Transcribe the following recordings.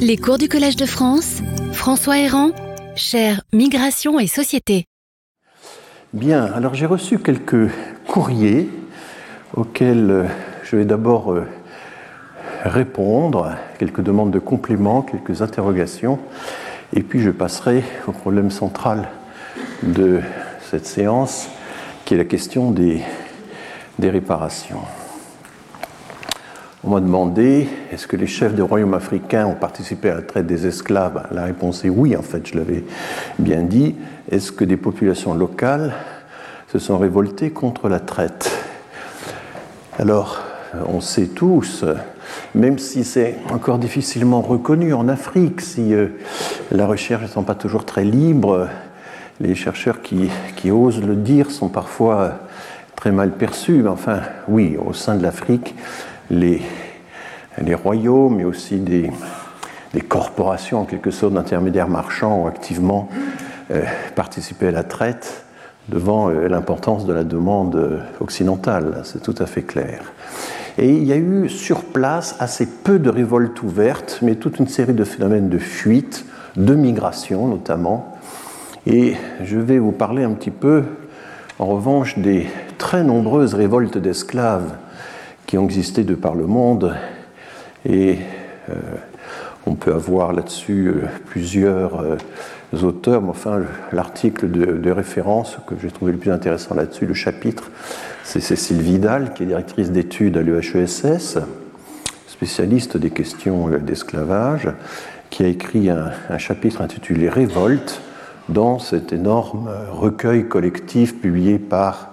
Les cours du Collège de France, François Héran, cher Migration et Société. Bien, alors j'ai reçu quelques courriers auxquels euh, je vais d'abord euh, répondre, quelques demandes de compléments, quelques interrogations, et puis je passerai au problème central de cette séance, qui est la question des réparations. On m'a demandé est-ce que les chefs des royaumes africains ont participé à la traite des esclaves? La réponse est oui, en fait, je l'avais bien dit. Est-ce que des populations locales se sont révoltées contre la traite? Alors, on sait tous, même si c'est encore difficilement reconnu en Afrique, si euh, la recherche n'est pas toujours très libre, les chercheurs qui, qui, osent le dire sont parfois très mal perçus. Mais enfin, oui, au sein de l'Afrique, les, les royaumes, mais aussi des, corporations, en quelque sorte, d'intermédiaires marchands ont activement euh, participé à la traite devant euh, l'importance de la demande euh, occidentale. C'est tout à fait clair. Et il y a eu sur place assez peu de révoltes ouvertes, mais toute une série de phénomènes de fuite, de migration notamment. Et je vais vous parler un petit peu, en revanche, des très nombreuses révoltes d'esclaves qui ont existé de par le monde. Et euh, on peut avoir là-dessus euh, plusieurs euh, auteurs, mais enfin, l'article de, référence que j'ai trouvé le plus intéressant là-dessus, le chapitre, c'est Cécile Vidal, qui est directrice d'études à l'EHESS, spécialiste des questions d'esclavage, qui a écrit un, un chapitre intitulé Révolte dans cet énorme recueil collectif publié par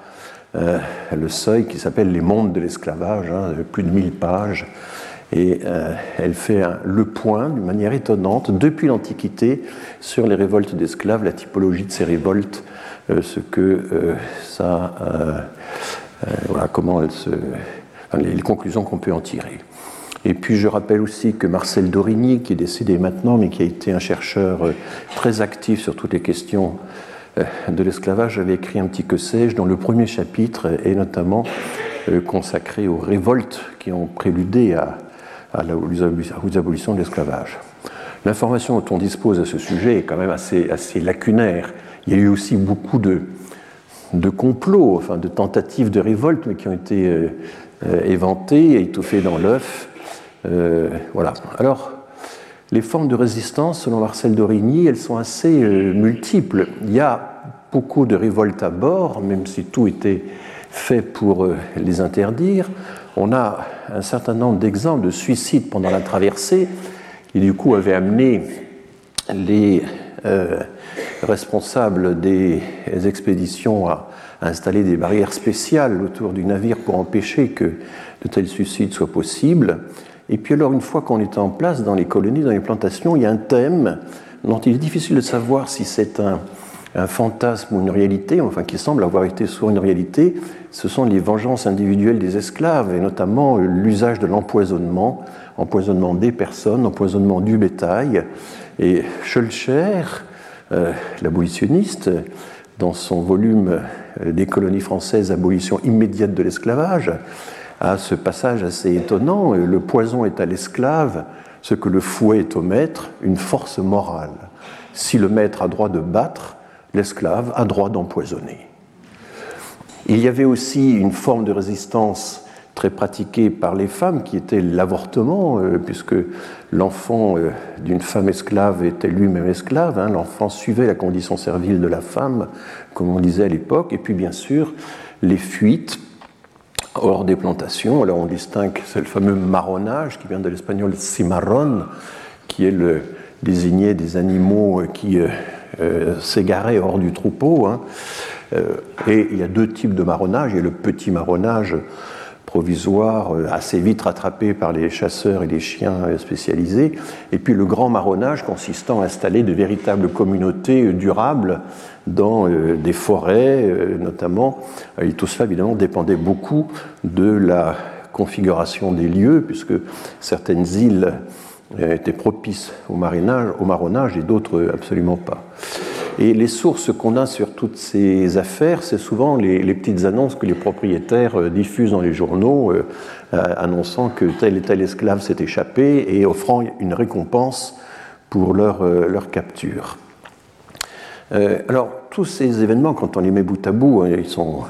euh, le seuil qui s'appelle Les mondes de l'esclavage, hein, plus de 1000 pages. Et euh, elle fait le point d'une manière étonnante depuis l'Antiquité sur les révoltes d'esclaves, la typologie de ces révoltes, euh, ce que ça. voilà comment les conclusions qu'on peut en tirer. Et puis je rappelle aussi que Marcel Dorigny, qui est décédé maintenant, mais qui a été un chercheur très actif sur toutes les questions de l'esclavage avait écrit un petit que sais-je dont le premier chapitre est notamment euh, consacré aux révoltes qui ont préludé à, à l'abolition de l'esclavage. L'information dont on dispose à ce sujet est quand même assez, lacunaire. Il y a eu aussi beaucoup de, complots, enfin de tentatives de révolte, mais qui ont été euh, euh, éventées et étouffées dans l'œuf. Euh, voilà. Alors, les formes de résistance, selon Marcel Dorigny, elles sont assez euh, multiples. Il y a beaucoup de révoltes à bord, même si tout était fait pour euh, les interdire. On a un certain nombre d'exemples de suicides pendant la traversée, qui du coup avaient amené les euh, responsables des expéditions à installer des barrières spéciales autour du navire pour empêcher que de tels suicides soient possibles. Et puis alors, une fois qu'on est en place dans les colonies, dans les plantations, il y a un thème dont il est difficile de savoir si c'est un, fantasme ou une réalité, enfin qui semble avoir été souvent une réalité, ce sont les vengeances individuelles des esclaves, et notamment l'usage de l'empoisonnement, empoisonnement des personnes, empoisonnement du bétail. Et Schulcher, euh, l'abolitionniste, dans son volume des colonies françaises, Abolition immédiate de l'esclavage, à ce passage assez étonnant. Le poison est à l'esclave, ce que le fouet est au maître, une force morale. Si le maître a droit de battre, l'esclave a droit d'empoisonner. Il y avait aussi une forme de résistance très pratiquée par les femmes qui était l'avortement, euh, puisque l'enfant euh, d'une femme esclave était lui-même esclave. Hein, l'enfant suivait la condition servile de la femme, comme on disait à l'époque. Et puis bien sûr, les fuites hors des plantations. Alors on distingue, c'est le fameux marronnage qui vient de l'espagnol cimarron, qui est le désigné des animaux qui euh, euh, s'égaraient hors du troupeau. Hein. Euh, et il y a deux types de marronnage. Il y a le petit marronnage provisoire, euh, assez vite rattrapé par les chasseurs et les chiens spécialisés, et puis le grand marronnage consistant à installer de véritables communautés durables dans des forêts notamment. Et tout cela évidemment dépendait beaucoup de la configuration des lieux, puisque certaines îles étaient propices au, marinage, au marronnage et d'autres absolument pas. Et les sources qu'on a sur toutes ces affaires, c'est souvent les, petites annonces que les propriétaires euh, diffusent dans les journaux, euh, annonçant que tel et tel esclave s'est échappé et offrant une récompense pour leur capture. Alors, tous ces événements, quand on les met bout à bout, hein, ils, sont,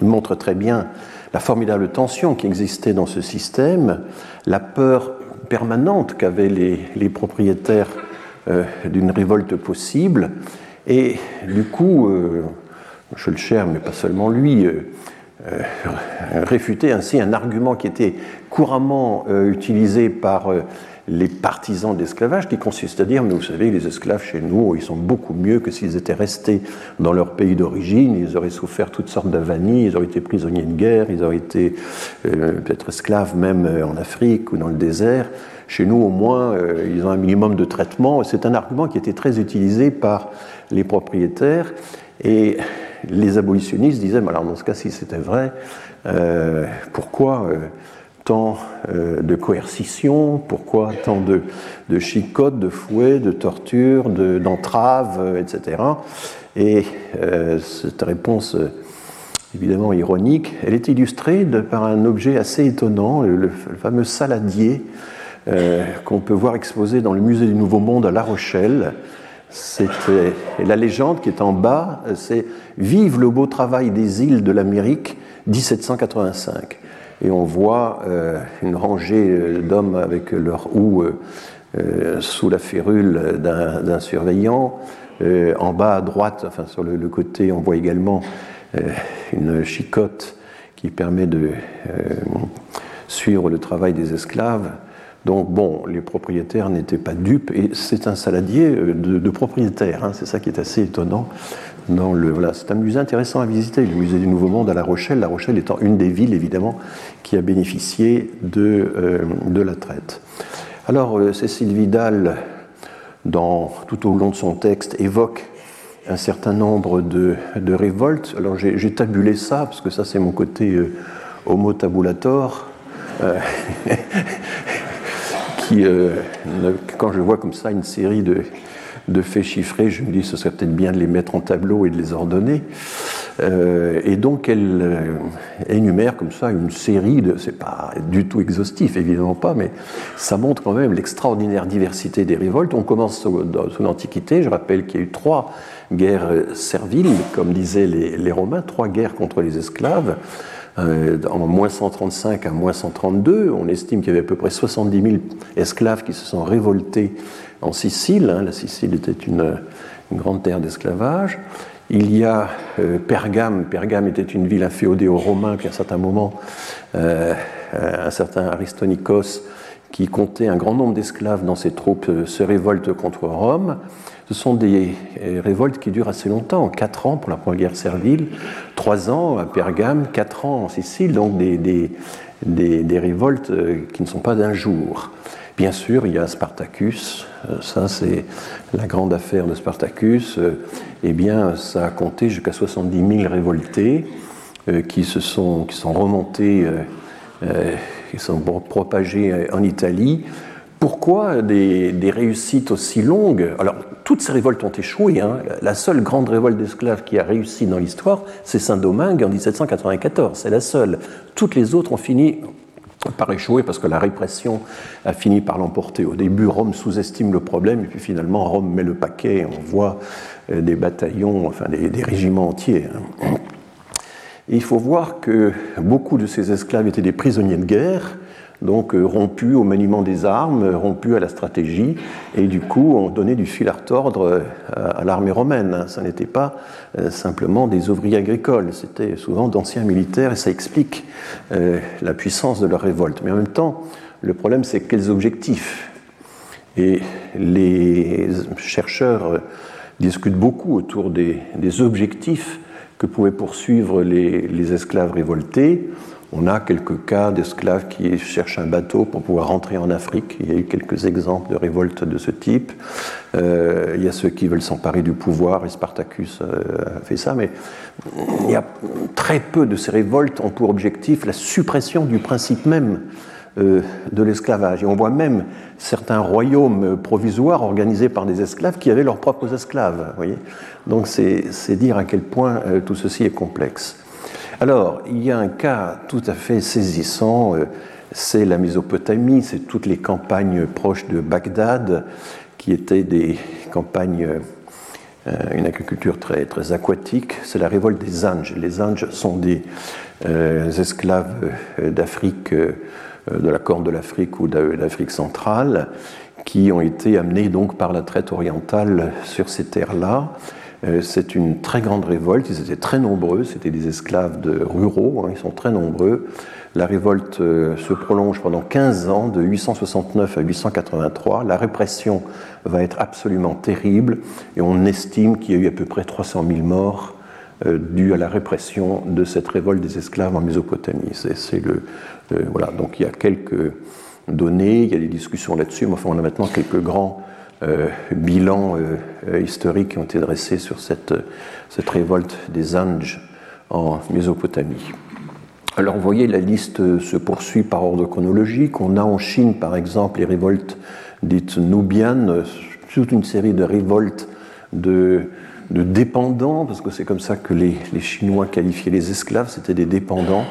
ils montrent très bien la formidable tension qui existait dans ce système, la peur permanente qu'avaient les, propriétaires euh, d'une révolte possible, et du coup, euh, cher mais pas seulement lui, euh, euh, réfutait ainsi un argument qui était couramment utilisé par les partisans d'esclavage, qui consiste à dire, mais vous savez, les esclaves chez nous, ils sont beaucoup mieux que s'ils étaient restés dans leur pays d'origine, ils auraient souffert toutes sortes d'avanies, ils auraient été prisonniers de guerre, ils auraient été euh, peut-être esclaves même euh, en Afrique ou dans le désert. Chez nous, au moins, euh, ils ont un minimum de traitement. C'est un argument qui était très utilisé par les propriétaires. Et les abolitionnistes disaient, mais alors dans ce cas, si c'était vrai, pourquoi tant euh, de coercition, pourquoi tant de, chicotes, de fouets, de tortures, d'entraves, euh, etc. Et euh, cette réponse, évidemment ironique, elle est illustrée par un objet assez étonnant, le, fameux saladier qu'on peut voir exposé dans le musée du Nouveau Monde à La Rochelle. Et la légende qui est en bas, c'est Vive le beau travail des îles de l'Amérique 1785 et on voit euh, une rangée euh, d'hommes avec leur houe euh, sous la férule d'un surveillant. en bas à droite, enfin sur le, côté, on voit également une chicotte qui permet de suivre le travail des esclaves. Donc bon, les propriétaires n'étaient pas dupes, et c'est un saladier de, propriétaires, hein, c'est ça qui est assez étonnant c'est un musée intéressant à visiter, le musée du Nouveau Monde à La Rochelle, La Rochelle étant une des villes évidemment qui a bénéficié de, euh, la traite. Alors euh, Cécile Vidal, tout au long de son texte, évoque un certain nombre de, de révoltes. Alors j'ai tabulé ça, parce que ça c'est mon côté euh, homo tabulator. qui, quand je vois comme ça une série de, de faits chiffrés, je me dis ce serait peut-être bien de les mettre en tableau et de les ordonner. Euh, et donc elle euh, énumère comme ça une série de, c'est pas du tout exhaustif évidemment pas, mais ça montre quand même l'extraordinaire diversité des révoltes. On commence sous, l'Antiquité, je rappelle qu'il y a eu trois guerres serviles, comme disaient les, Romains, trois guerres contre les esclaves. Euh, en moins 135 à moins 132, on estime qu'il y avait à peu près 70 000 esclaves qui se sont révoltés en Sicile. Hein, la Sicile était une, grande terre d'esclavage. Il y a euh, Pergame. Pergame était une ville inféodée aux Romains, puis à un certain moment, euh, un certain Aristonikos, qui comptait un grand nombre d'esclaves dans ses troupes, se révolte contre Rome. Ce sont des révoltes qui durent assez longtemps, quatre ans pour la première guerre servile, trois ans à Pergame, quatre ans en Sicile, donc des, des, des révoltes qui ne sont pas d'un jour. Bien sûr, il y a Spartacus, euh, ça c'est la grande affaire de Spartacus. Euh, eh bien, ça a compté jusqu'à 70 000 révoltés euh, qui, se sont, qui sont remontés, qui sont propagés en Italie. Pourquoi des, réussites aussi longues? Alors, toutes ces révoltes ont échoué. Hein. La seule grande révolte d'esclaves qui a réussi dans l'histoire, c'est Saint-Domingue en 1794. C'est la seule. Toutes les autres ont fini par échouer parce que la répression a fini par l'emporter. Au début, Rome sous-estime le problème et puis finalement, Rome met le paquet et on voit euh, des bataillons, enfin des, régiments entiers. Hein. il faut voir que beaucoup de ces esclaves étaient des prisonniers de guerre donc euh, rompu au maniement des armes, rompu à la stratégie, et du coup on donnait du fil à retordre euh, à l'armée romaine. Ça n'était pas euh, simplement des ouvriers agricoles, c'était souvent d'anciens militaires, et ça explique la puissance de leur révolte. Mais en même temps, le problème c'est quels objectifs Et les chercheurs discutent beaucoup autour des, objectifs que pouvaient poursuivre les esclaves révoltés. On a quelques cas d'esclaves qui cherchent un bateau pour pouvoir rentrer en Afrique. Il y a eu quelques exemples de révoltes de ce type. Euh, il y a ceux qui veulent s'emparer du pouvoir, et Spartacus euh, a fait ça, mais il y a très peu de ces révoltes ont pour objectif la suppression du principe même de l'esclavage. Et on voit même certains royaumes provisoires organisés par des esclaves qui avaient leurs propres esclaves. Donc c'est dire à quel point tout ceci est complexe. Alors, il y a un cas tout à fait saisissant, c'est la Mésopotamie, c'est toutes les campagnes proches de Bagdad, qui étaient des campagnes, euh, une agriculture très, très aquatique. C'est la révolte des Anges. Les Anges sont des euh, esclaves euh, d'Afrique, de la Corne de l'Afrique ou d'Afrique centrale, qui ont été amenés donc par la traite orientale sur ces terres-là. C'est une très grande révolte, ils étaient très nombreux, c'était des esclaves de ruraux, hein, ils sont très nombreux. La révolte euh, se prolonge pendant 15 ans, de 869 à 883. La répression va être absolument terrible et on estime qu'il y a eu à peu près 300 000 morts euh, dus à la répression de cette révolte des esclaves en Mésopotamie. C'est le, euh, voilà, donc il y a quelques données, il y a des discussions là-dessus, mais enfin on a maintenant quelques grands bilans historiques qui ont été dressés sur cette, cette révolte des Anges en Mésopotamie. Alors vous voyez, la liste se poursuit par ordre chronologique. On a en Chine, par exemple, les révoltes dites nubianes, toute une série de révoltes de, dépendants, parce que c'est comme ça que les, Chinois qualifiaient les esclaves, c'était des dépendants.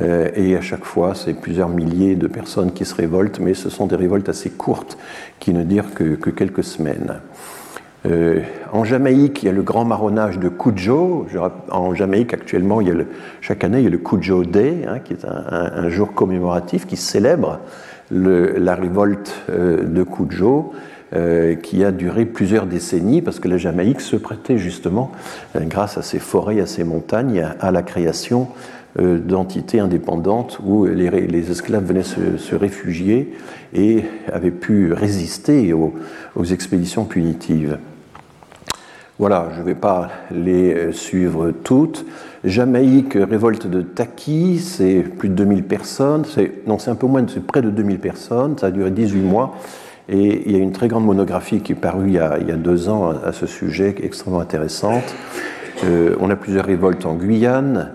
Euh, et à chaque fois, c'est plusieurs milliers de personnes qui se révoltent, mais ce sont des révoltes assez courtes, qui ne durent que quelques semaines. Euh, en Jamaïque, il y a le grand marronnage de Cujo. En Jamaïque, actuellement, chaque année, il y a le Cujo Day, hein, qui est un, jour commémoratif qui célèbre la révolte euh, de euh, qui a duré plusieurs décennies, parce que la Jamaïque se prêtait justement, grâce à ses forêts, à ses montagnes, à, la création d'entités indépendantes où les, esclaves venaient se, réfugier et avaient pu résister aux expéditions punitives. Voilà, je ne vais pas les euh, suivre toutes. Jamaïque, révolte de Taki, c'est plus de 2000 personnes. Non, c'est un peu moins, c'est près de 2000 personnes. Ça a duré 18 mois. Et il y a une très grande monographie qui est parue il y a, deux ans à, ce sujet, extrêmement intéressante. Euh, on a plusieurs révoltes en Guyane.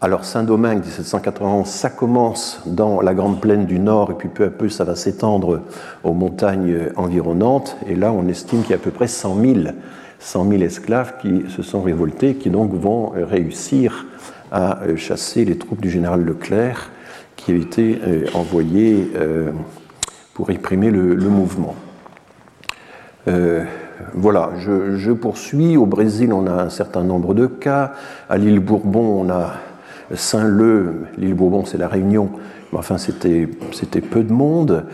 Alors Saint-Domingue, 1791, ça commence dans la grande plaine du Nord et puis peu à peu ça va s'étendre aux montagnes environnantes. Et là, on estime qu'il y a à peu près 100 000 100 000 esclaves qui se sont révoltés, qui donc vont réussir à euh, chasser les troupes du général Leclerc qui avaient été euh, envoyées euh, pour réprimer le, mouvement. voilà, je, poursuis. Au Brésil, on a un certain nombre de cas. À l'île Bourbon, on a Saint-Leu. L'île Bourbon, c'est la Réunion. Mais enfin, c'était peu de monde.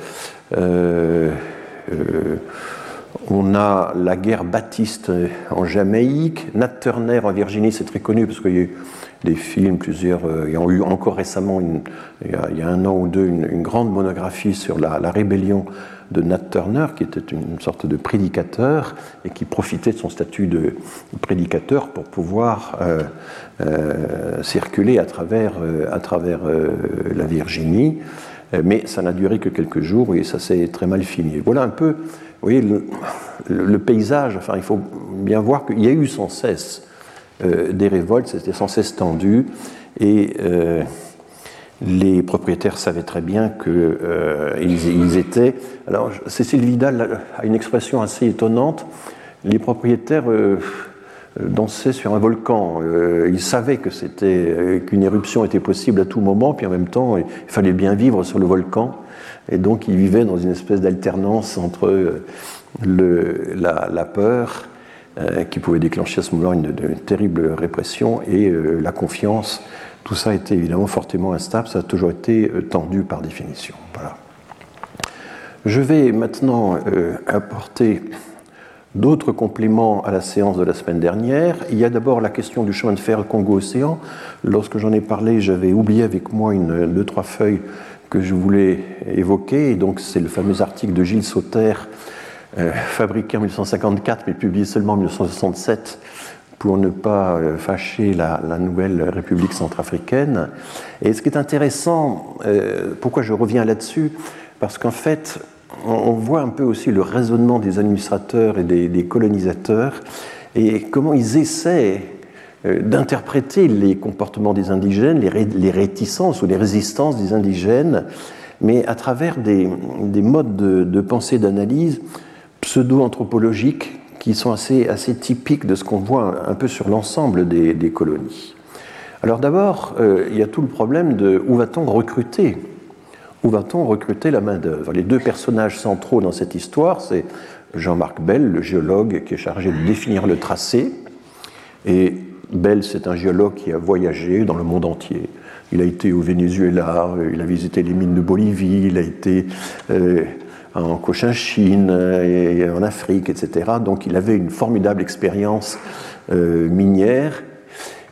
On a la guerre baptiste en Jamaïque, Nat Turner en Virginie, c'est très connu parce qu'il y a eu des films, plusieurs, euh, il y a eu encore récemment, il, y a, un an ou deux, une, grande monographie sur la, rébellion de Nat Turner, qui était une sorte de prédicateur et qui profitait de son statut de prédicateur pour pouvoir euh, euh, circuler à travers, à travers la Virginie. Mais ça n'a duré que quelques jours et ça s'est très mal fini. Voilà un peu voyez, le, paysage, enfin, il faut bien voir qu'il y a eu sans cesse euh, des révoltes, c'était sans cesse tendu, et euh, les propriétaires savaient très bien qu'ils euh, ils étaient. Alors, Cécile Vidal a une expression assez étonnante. Les propriétaires dansaient sur un volcan. ils savaient que c'était qu'une éruption était possible à tout moment, puis en même temps, il fallait bien vivre sur le volcan. Et donc ils vivaient dans une espèce d'alternance entre euh, la, peur, euh, qui pouvait déclencher à ce moment-là une, terrible répression, et euh, la confiance. Tout ça était évidemment fortement instable, ça a toujours été tendu par définition. Voilà. Je vais maintenant apporter d'autres compléments à la séance de la semaine dernière. Il y a d'abord la question du chemin de fer Congo-Océan. Lorsque j'en ai parlé, j'avais oublié avec moi une, deux, trois feuilles que je voulais évoquer. Donc, c'est le fameux article de Gilles Sauter, euh, fabriqué en 1954, mais publié seulement en 1967, pour ne pas euh, fâcher la, nouvelle République centrafricaine. Et ce qui est intéressant, euh, pourquoi je reviens là-dessus? Parce qu'en fait, on, voit un peu aussi le raisonnement des administrateurs et des, colonisateurs et comment ils essaient euh, d'interpréter les comportements des indigènes, les, réticences ou les résistances des indigènes mais à travers des, modes de, pensée, d'analyse pseudo-anthropologiques qui sont assez, assez typiques de ce qu'on voit un peu sur l'ensemble des, colonies. Alors d'abord, euh, il y a tout le problème de où va-t-on recruter Où va-t-on recruter la main-d'œuvre? Les deux personnages centraux dans cette histoire, c'est Jean-Marc Bell, le géologue qui est chargé de définir le tracé. Et Bell, c'est un géologue qui a voyagé dans le monde entier. Il a été au Venezuela, il a visité les mines de Bolivie, il a été euh, en Cochinchine et en Afrique, etc. Donc il avait une formidable expérience euh, minière.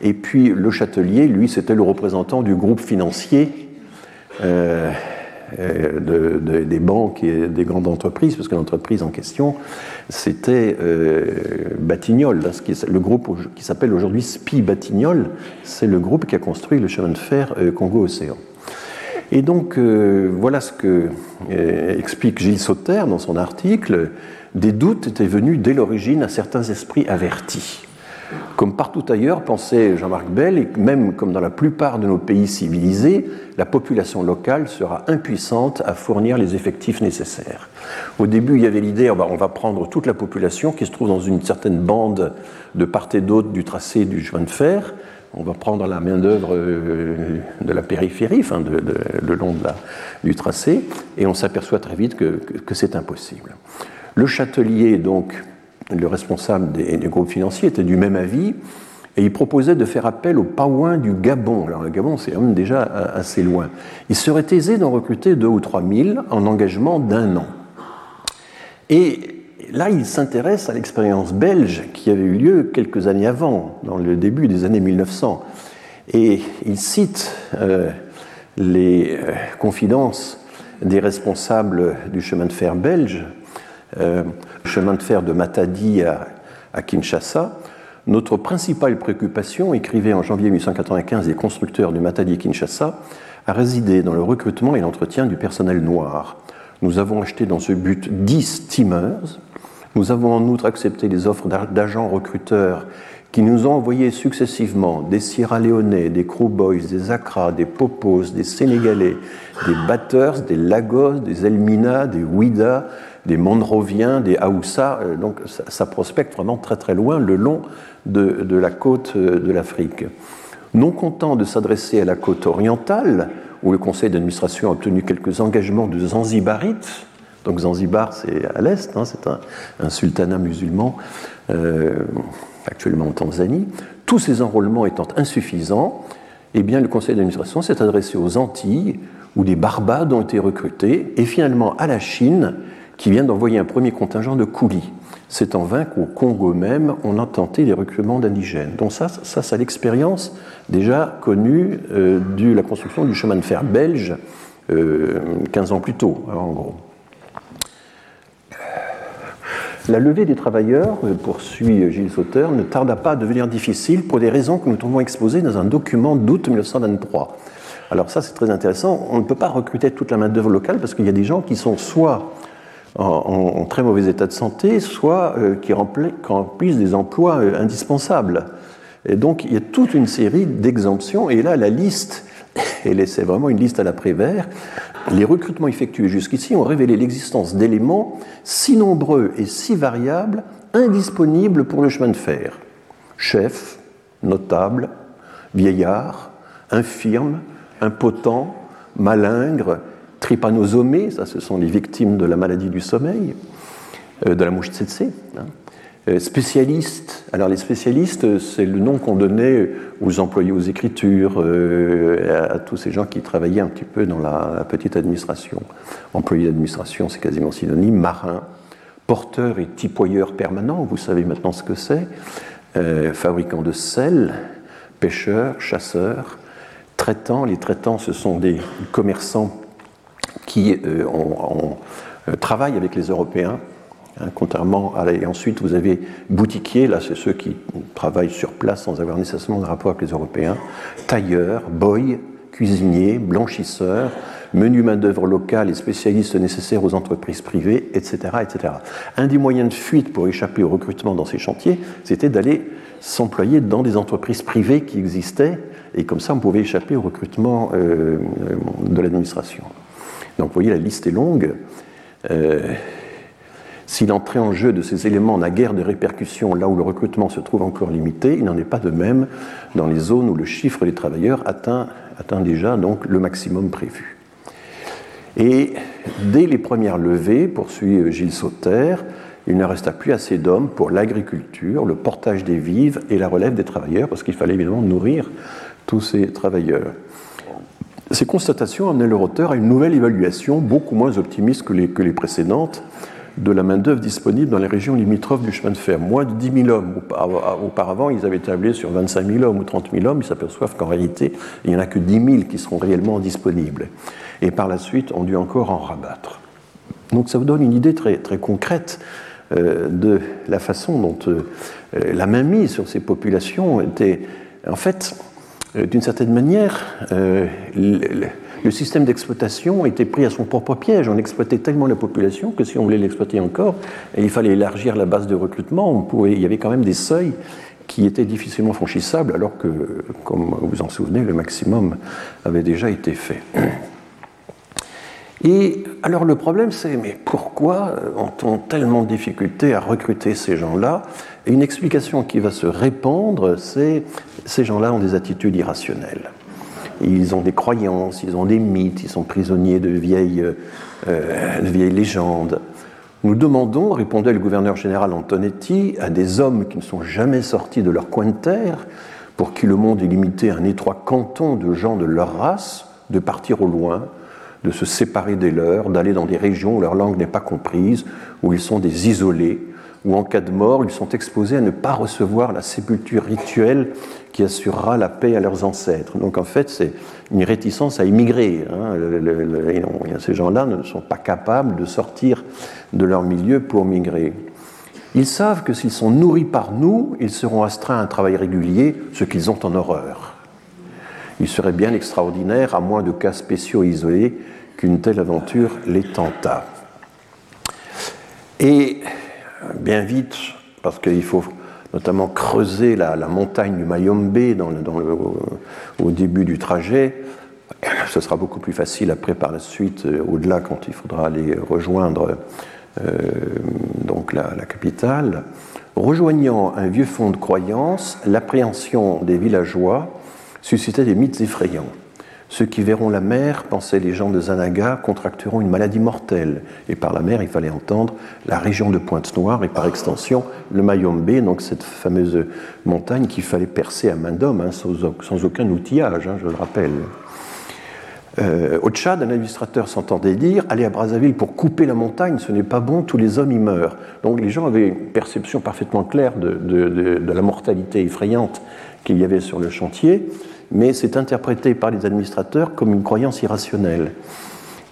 Et puis le Châtelier, lui, c'était le représentant du groupe financier. Euh, euh, de, des banques et des grandes entreprises, parce que l'entreprise en question, c'était euh, Batignolles, le groupe qui s'appelle aujourd'hui SPI Batignolles, c'est le groupe qui a construit le chemin de fer euh, Congo-Océan. Et donc, voilà ce que explique Gilles Sauter dans son article. Des doutes étaient venus dès l'origine à certains esprits avertis. Comme partout ailleurs, pensait Jean-Marc Bell, et même comme dans la plupart de nos pays civilisés, la population locale sera impuissante à fournir les effectifs nécessaires. Au début, il y avait l'idée, oh ben, on va prendre toute la population qui se trouve dans une certaine bande de part et d'autre du tracé du chemin de fer, on va prendre la main-d'œuvre euh, de la périphérie, enfin de, le long de la, du tracé, et on s'aperçoit très vite que, que c'est impossible. Le châtelier, donc, le responsable des, groupes financiers, était du même avis et il proposait de faire appel aux Paouins du Gabon. Alors le Gabon, c'est déjà assez loin. Il serait aisé d'en recruter deux ou trois mille en engagement d'un an. Et là, il s'intéresse à l'expérience belge qui avait eu lieu quelques années avant, dans le début des années 1900. Et il cite euh, les euh, confidences des responsables du chemin de fer belge. Euh, chemin de fer de Matadi à, Kinshasa, notre principale préoccupation, écrivait en janvier 1895 les constructeurs du Matadi Kinshasa, a résidé dans le recrutement et l'entretien du personnel noir. Nous avons acheté dans ce but 10 steamers. Nous avons en outre accepté les offres d'agents recruteurs qui nous ont envoyé successivement des Sierra Leone, des Boys, des Accra, des Popos, des Sénégalais, des Batters, des Lagos, des Elmina, des Ouida, des Monroviens, des Haoussa, euh, donc ça, prospecte vraiment très très loin le long de, la côte euh, de l'Afrique. Non content de s'adresser à la côte orientale, où le conseil d'administration a obtenu quelques engagements de Zanzibarites, donc Zanzibar c'est à l'est, hein, c'est un, sultanat musulman euh, actuellement en Tanzanie, tous ces enrôlements étant insuffisants, eh le conseil d'administration s'est adressé aux Antilles, où des Barbades ont été recrutés, et finalement à la Chine, qui vient d'envoyer un premier contingent de coulis. C'est en vain qu'au Congo même, on a tenté les recrutements d'indigènes. Donc ça, ça c'est l'expérience déjà connue euh, de la construction du chemin de fer belge 15 euh, ans plus tôt, hein, en gros. La levée des travailleurs, euh, poursuit Gilles Sauter, ne tarda pas à devenir difficile pour des raisons que nous trouvons exposées dans un document d'août 1923. Alors ça, c'est très intéressant. On ne peut pas recruter toute la main-d'œuvre locale parce qu'il y a des gens qui sont soit en, très mauvais état de santé, soit euh, qui remplissent des emplois euh, indispensables. Et donc il y a toute une série d'exemptions, et là la liste, et c'est vraiment une liste à la Prévert, les recrutements effectués jusqu'ici ont révélé l'existence d'éléments si nombreux et si variables, indisponibles pour le chemin de fer. Chef, notable, vieillard, infirme, impotent, malingre, trypanosomés, ça ce sont les victimes de la maladie du sommeil, euh, de la mouche tsetse. Hein. Euh, spécialistes, alors les spécialistes, c'est le nom qu'on donnait aux employés aux écritures, euh, à, tous ces gens qui travaillaient un petit peu dans la, petite administration. Employés d'administration, c'est quasiment synonyme, marins, porteurs et tipoyeurs permanents, vous savez maintenant ce que c'est, fabricants de sel, pêcheurs, chasseurs, traitants. Les traitants, ce sont des commerçants qui euh, euh, travaillent avec les Européens. Hein, contrairement à. Et ensuite, vous avez boutiquiers, là, c'est ceux qui travaillent sur place sans avoir nécessairement de rapport avec les Européens. Tailleurs, boys, cuisiniers, blanchisseurs, menu main-d'œuvre locale et spécialistes nécessaires aux entreprises privées, etc., etc. Un des moyens de fuite pour échapper au recrutement dans ces chantiers, c'était d'aller s'employer dans des entreprises privées qui existaient, et comme ça, on pouvait échapper au recrutement euh, de l'administration. Donc vous voyez, la liste est longue. Euh, si l'entrée en jeu de ces éléments n'a guère de répercussions là où le recrutement se trouve encore limité, il n'en est pas de même dans les zones où le chiffre des travailleurs atteint, déjà donc le maximum prévu. Et dès les premières levées, poursuit Gilles Sauter, il ne resta plus assez d'hommes pour l'agriculture, le portage des vives et la relève des travailleurs, parce qu'il fallait évidemment nourrir tous ces travailleurs. Ces constatations amenaient leur auteur à une nouvelle évaluation, beaucoup moins optimiste que les précédentes, de la main-d'œuvre disponible dans les régions limitrophes du chemin de fer. Moins de 10 000 hommes. Auparavant, ils avaient tablé sur 25 000 hommes ou 30 000 hommes. Ils s'aperçoivent qu'en réalité, il n'y en a que 10 000 qui seront réellement disponibles. Et par la suite, on dut encore en rabattre. Donc ça vous donne une idée très, très concrète euh, de la façon dont euh, la mainmise sur ces populations était, en fait, euh, d'une certaine manière, système d'exploitation était pris à son propre piège. On exploitait tellement la population que si on voulait l'exploiter encore, il fallait élargir la base de recrutement. Il y avait quand même des seuils qui étaient difficilement franchissables, alors que, comme vous vous en souvenez, le maximum avait déjà été fait. Et alors le problème c'est, mais pourquoi ont-on tellement de difficultés à recruter ces gens-là? Et une explication qui va se répandre, c'est ces gens-là ont des attitudes irrationnelles. Ils ont des croyances, ils ont des mythes, ils sont prisonniers de vieilles, euh, de vieilles légendes. Nous demandons, répondait le gouverneur général Antonetti, à des hommes qui ne sont jamais sortis de leur coin de terre, pour qui le monde est limité à un étroit canton de gens de leur race, de partir au loin, de se séparer des leurs, d'aller dans des régions où leur langue n'est pas comprise, où ils sont des isolés, où en cas de mort, ils sont exposés à ne pas recevoir la sépulture rituelle qui assurera la paix à leurs ancêtres. Donc en fait, c'est une réticence à immigrer. Hein. ces gens-là ne sont pas capables de sortir de leur milieu pour migrer. Ils savent que s'ils sont nourris par nous, ils seront astreints à un travail régulier, ce qu'ils ont en horreur. Il serait bien extraordinaire, à moins de cas spéciaux isolés, qu'une telle aventure les tentât. Et bien vite, parce qu'il faut notamment creuser la, montagne du Mayombe au, début du trajet. Ce sera beaucoup plus facile après par la suite, euh, au-delà, quand il faudra aller rejoindre euh, donc la, la, capitale. Rejoignant un vieux fond de croyance, l'appréhension des villageois suscitait des mythes effrayants. Ceux qui verront la mer, pensaient les gens de Zanaga, contracteront une maladie mortelle. Et par la mer, il fallait entendre la région de Pointe-Noire et par extension le Mayombe, donc cette fameuse montagne qu'il fallait percer à main d'homme, hein, sans, aucun outillage, hein, je le rappelle. Euh, au Tchad, un administrateur s'entendait dire Allez à Brazzaville pour couper la montagne, ce n'est pas bon, tous les hommes y meurent. Donc les gens avaient une perception parfaitement claire de, de la mortalité effrayante qu'il y avait sur le chantier mais c'est interprété par les administrateurs comme une croyance irrationnelle.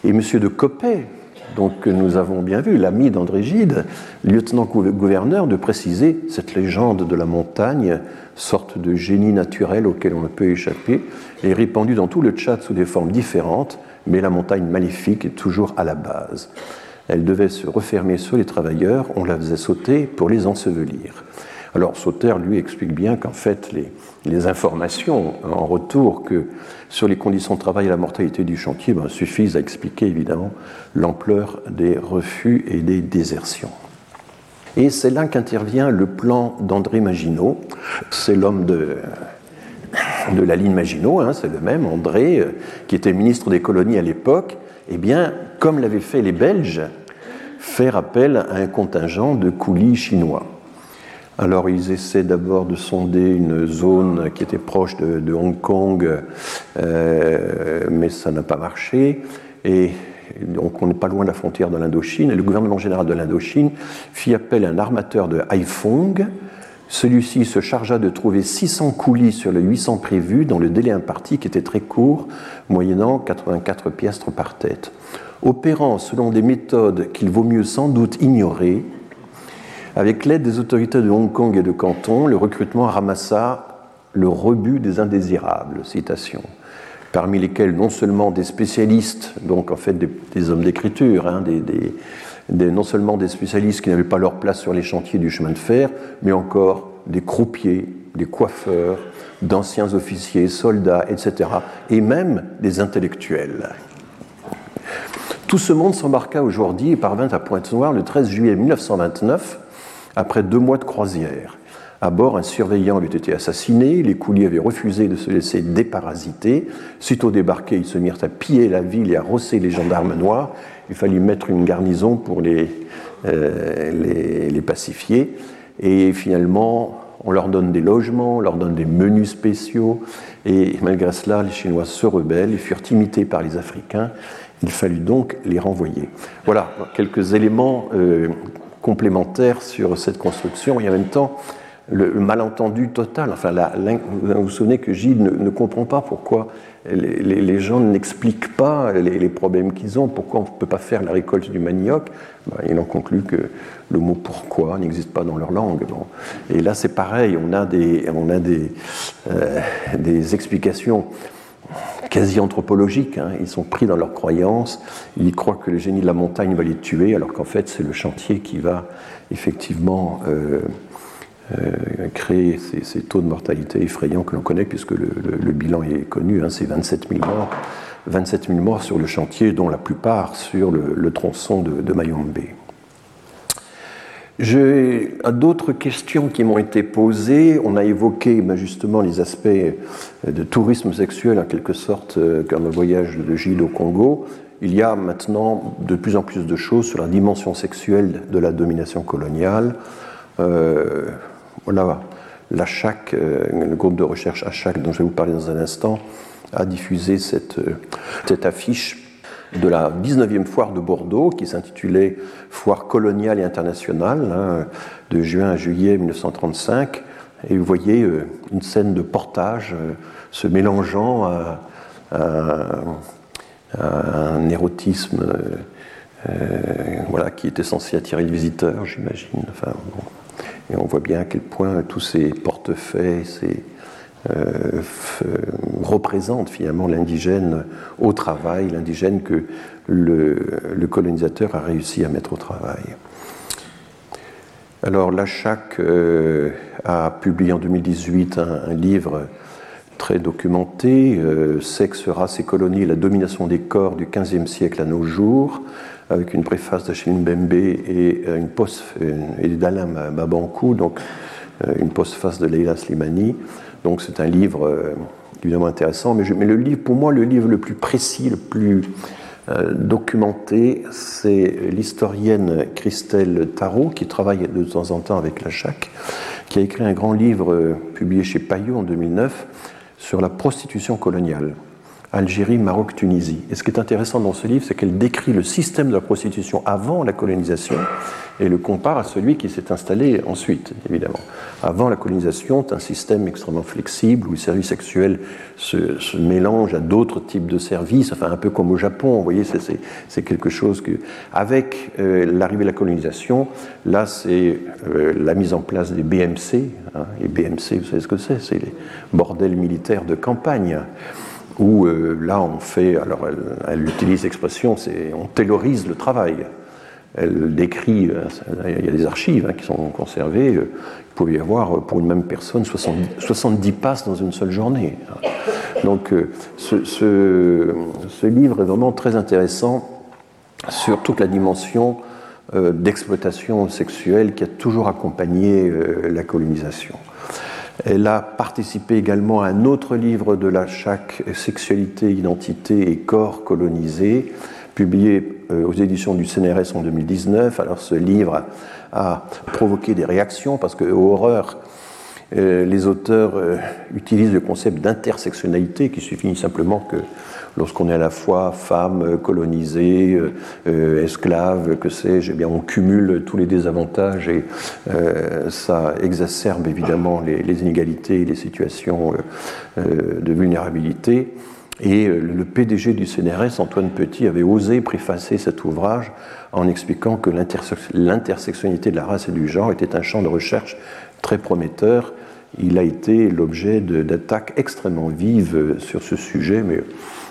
Et M. de Coppet, donc, que nous avons bien vu, l'ami d'André Gide, lieutenant-gouverneur, de préciser cette légende de la montagne, sorte de génie naturel auquel on ne peut échapper, est répandue dans tout le Tchad sous des formes différentes, mais la montagne maléfique est toujours à la base. Elle devait se refermer sur les travailleurs, on la faisait sauter pour les ensevelir. Alors Sauter, lui, explique bien qu'en fait, les, informations en retour que sur les conditions de travail et la mortalité du chantier ben, suffisent à expliquer évidemment l'ampleur des refus et des désertions. Et c'est là qu'intervient le plan d'André Maginot. C'est l'homme de, la ligne Maginot, hein, c'est le même, André, euh, qui était ministre des colonies à l'époque. Eh bien, comme l'avaient fait les Belges, faire appel à un contingent de coulis chinois. Alors ils essaient d'abord de sonder une zone qui était proche de, Hong Kong, euh, mais ça n'a pas marché. Et donc on n'est pas loin de la frontière de l'Indochine. Et le gouvernement général de l'Indochine fit appel à un armateur de Haiphong. Celui-ci se chargea de trouver 600 coulis sur les 800 prévus dans le délai imparti qui était très court, moyennant 84 piastres par tête. Opérant selon des méthodes qu'il vaut mieux sans doute ignorer, avec l'aide des autorités de Hong Kong et de Canton, le recrutement ramassa le rebut des indésirables, citation, parmi lesquels non seulement des spécialistes, donc en fait des, hommes d'écriture, hein, non seulement des spécialistes qui n'avaient pas leur place sur les chantiers du chemin de fer, mais encore des croupiers, des coiffeurs, d'anciens officiers, soldats, etc., et même des intellectuels. Tout ce monde s'embarqua aujourd'hui et parvint à Pointe-Noire le 13 juillet 1929, après deux mois de croisière. À bord, un surveillant avait été assassiné, les couliers avaient refusé de se laisser déparasiter. Sitôt débarqués, ils se mirent à piller la ville et à rosser les gendarmes noirs. Il fallut mettre une garnison pour les, euh, les, pacifier. Et finalement, on leur donne des logements, on leur donne des menus spéciaux. Et malgré cela, les Chinois se rebellent et furent imités par les Africains. Il fallut donc les renvoyer. Voilà quelques éléments euh, complémentaires sur cette construction. Et en même temps, le, malentendu total. Enfin, vous vous souvenez que Gilles ne, comprend pas pourquoi les, gens n'expliquent pas les, problèmes qu'ils ont, pourquoi on ne peut pas faire la récolte du manioc. Ben, il en conclut que le mot pourquoi n'existe pas dans leur langue. Et là, c'est pareil, on a des, on a des, euh, des explications quasi anthropologiques. Hein. Ils sont pris dans leurs croyances. Ils croient que le génie de la montagne va les tuer, alors qu'en fait, c'est le chantier qui va effectivement. Euh, euh, créer ces, taux de mortalité effrayants que l'on connaît, puisque le, bilan est connu, hein, c'est 27 000 morts. 27 000 morts sur le chantier, dont la plupart sur le, tronçon de, de Mayombe. J'ai d'autres questions qui m'ont été posées. On a évoqué ben, justement les aspects de tourisme sexuel, en quelque sorte, euh, comme le voyage de Gilles au Congo. Il y a maintenant de plus en plus de choses sur la dimension sexuelle de la domination coloniale. Euh, voilà, l'ACHAC, euh, le groupe de recherche ACHAC dont je vais vous parler dans un instant, a diffusé cette, euh, cette affiche de la 19e foire de Bordeaux qui s'intitulait Foire coloniale et internationale hein, de juin à juillet 1935. Et vous voyez euh, une scène de portage se mélangeant à, un érotisme voilà, qui était censé attirer le visiteur, j'imagine. Enfin, et on voit bien à quel point tous ces portefeuilles ces, euh, représentent finalement l'indigène au travail, l'indigène que le, colonisateur a réussi à mettre au travail. Alors l'ACHAC euh, a publié en 2018 un, livre très documenté, euh, Sexe, race et colonie, la domination des corps du XVe siècle à nos jours, avec une préface d'Achille Mbembe et euh, une et d'Alain Mabankou, donc euh, une postface de Leila Slimani. Donc c'est un livre euh, évidemment intéressant, mais, pour moi, le livre le plus précis, le plus documenté, c'est l'historienne Christelle Tarot, qui travaille de temps en temps avec la CHAC, qui a écrit un grand livre publié chez Payot en 2009 sur la prostitution coloniale. Algérie, Maroc, Tunisie. Et ce qui est intéressant dans ce livre, c'est qu'elle décrit le système de la prostitution avant la colonisation et le compare à celui qui s'est installé ensuite, évidemment. Avant la colonisation, c'est un système extrêmement flexible où les services sexuels se, mélangent à d'autres types de services, enfin un peu comme au Japon, vous voyez, c'est quelque chose que... Avec euh, l'arrivée de la colonisation, là, c'est euh, la mise en place des BMC. Hein, les BMC, vous savez ce que c'est? C'est les bordels militaires de campagne où euh, là on fait, alors elle, utilise l'expression, c'est on taylorise le travail. Elle décrit, euh, il y a des archives hein, qui sont conservées, euh, il pouvait y avoir pour une même personne 70, 70 passes dans une seule journée. Donc ce, ce, livre est vraiment très intéressant sur toute la dimension d'exploitation sexuelle qui a toujours accompagné la colonisation. Elle a participé également à un autre livre de la chaque Sexualité, Identité et Corps colonisés, publié euh, aux éditions du CNRS en 2019. Alors ce livre a provoqué des réactions parce que, horreur, euh, les auteurs euh, utilisent le concept d'intersectionnalité qui suffit simplement que lorsqu'on est à la fois femme, colonisée, euh, euh, esclave, que sais-je, eh bien on cumule tous les désavantages et euh, ça exacerbe évidemment les, inégalités et les situations de vulnérabilité. Et le PDG du CNRS, Antoine Petit, avait osé préfacer cet ouvrage en expliquant que l'intersectionnalité de la race et du genre était un champ de recherche très prometteur. Il a été l'objet d'attaques extrêmement vives sur ce sujet, mais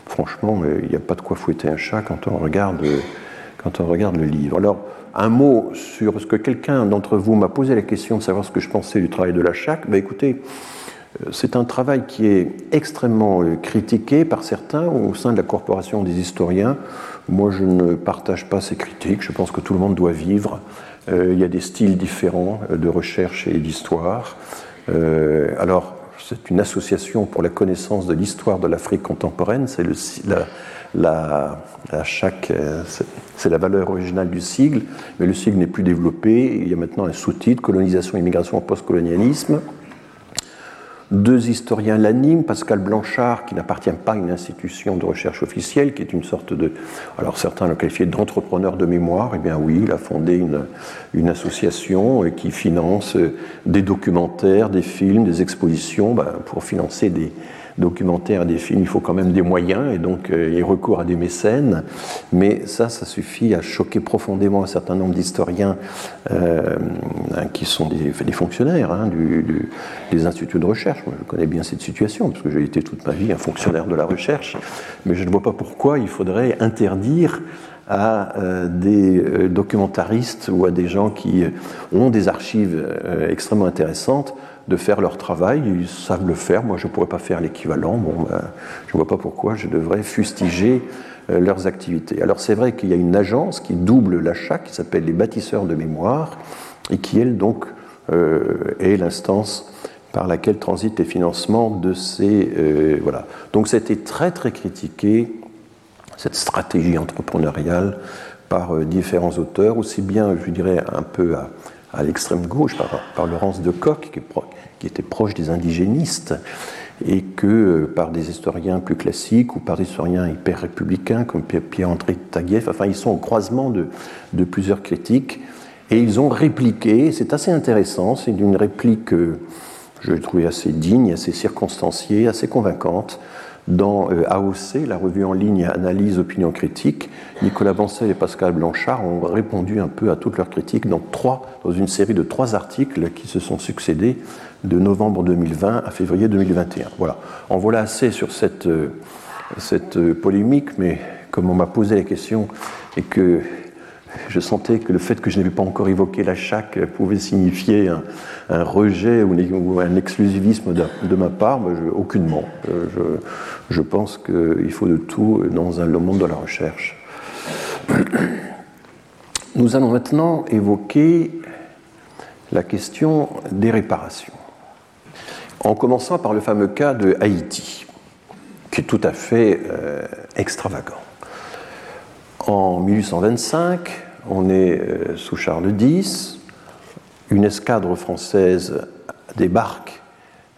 franchement, euh, il n'y a pas de quoi fouetter un chat quand on regarde, quand on regarde le livre. Alors, un mot sur ce que quelqu'un d'entre vous m'a posé la question de savoir ce que je pensais du travail de la CHAC. Ben, écoutez, euh, c'est un travail qui est extrêmement euh, critiqué par certains au sein de la corporation des historiens Moi, je ne partage pas ces critiques. Je pense que tout le monde doit vivre. Euh, il y a des styles différents de recherche et d'histoire. Euh, alors, c'est une association pour la connaissance de l'histoire de l'Afrique contemporaine. Chaque, c'est la valeur originale du sigle, mais le sigle n'est plus développé. Il y a maintenant un sous-titre colonisation, immigration, postcolonialisme. Deux historiens l'animent, Pascal Blanchard, qui n'appartient pas à une institution de recherche officielle, qui est une sorte de, alors certains le qualifient d'entrepreneur de mémoire, eh bien oui, il a fondé une, association qui finance des documentaires, des films, des expositions, ben, pour financer des, documentaires, des films, il faut quand même des moyens, et donc euh, il recourt à des mécènes. Mais ça, ça suffit à choquer profondément un certain nombre d'historiens euh, qui sont des, fonctionnaires hein, des instituts de recherche. Moi, je connais bien cette situation, parce que j'ai été toute ma vie un fonctionnaire de la recherche, mais je ne vois pas pourquoi il faudrait interdire à euh, des documentaristes ou à des gens qui ont des archives extrêmement intéressantes de faire leur travail. Ils savent le faire. Moi, je ne pourrais pas faire l'équivalent. Bon, ben, je ne vois pas pourquoi je devrais fustiger euh, leurs activités. Alors, c'est vrai qu'il y a une agence qui double l'achat, qui s'appelle les bâtisseurs de mémoire, et qui, elle, donc, euh, est l'instance par laquelle transitent les financements de ces. Euh, voilà. Donc, c'était très, très critiqué, cette stratégie entrepreneuriale, par différents auteurs, aussi bien, je dirais, un peu à l'extrême gauche par, Laurence de Coq, qui, qui, était proche des indigénistes, et que euh, par des historiens plus classiques ou par des historiens hyper républicains comme Pierre-André Taguieff, enfin ils sont au croisement de, plusieurs critiques, et ils ont répliqué, c'est assez intéressant, c'est une réplique que je trouvais assez digne, assez circonstanciée, assez convaincante, dans euh, AOC, la revue en ligne Analyse, Opinion Critique, Nicolas Bancel et Pascal Blanchard ont répondu un peu à toutes leurs critiques dans, trois, dans une série de trois articles qui se sont succédés de novembre 2020 à février 2021. Voilà. En voilà assez sur cette, euh, euh, polémique, mais comme on m'a posé la question et que je sentais que le fait que je n'avais pas encore évoqué la chaque pouvait signifier un, rejet ou, un exclusivisme de, ma part, mais aucunement. Euh, je, je pense qu'il faut de tout dans le monde de la recherche. Nous allons maintenant évoquer la question des réparations, en commençant par le fameux cas de Haïti, qui est tout à fait euh, extravagant. En 1825, on est euh, sous Charles X, une escadre française débarque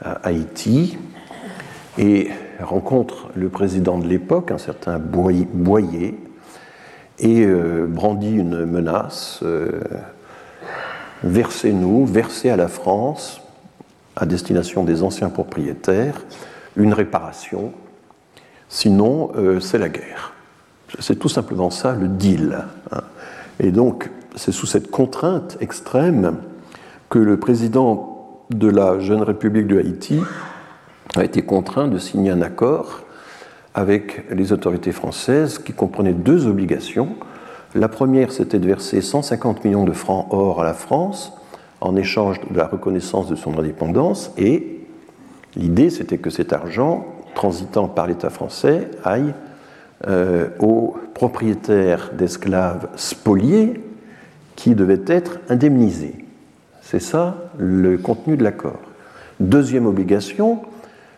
à Haïti et rencontre le président de l'époque, un certain Boyer, et euh, brandit une menace versez-nous, versez à la France, à destination des anciens propriétaires, une réparation, sinon c'est la guerre. C'est tout simplement ça le deal. Hein. Et donc, c'est sous cette contrainte extrême que le président de la jeune République de Haïti a été contraint de signer un accord avec les autorités françaises qui comprenait deux obligations. La première, c'était de verser 150 millions de francs or à la France en échange de la reconnaissance de son indépendance et l'idée, c'était que cet argent, transitant par l'État français, aille euh, aux propriétaires d'esclaves spoliés qui devaient être indemnisés. C'est ça le contenu de l'accord. Deuxième obligation,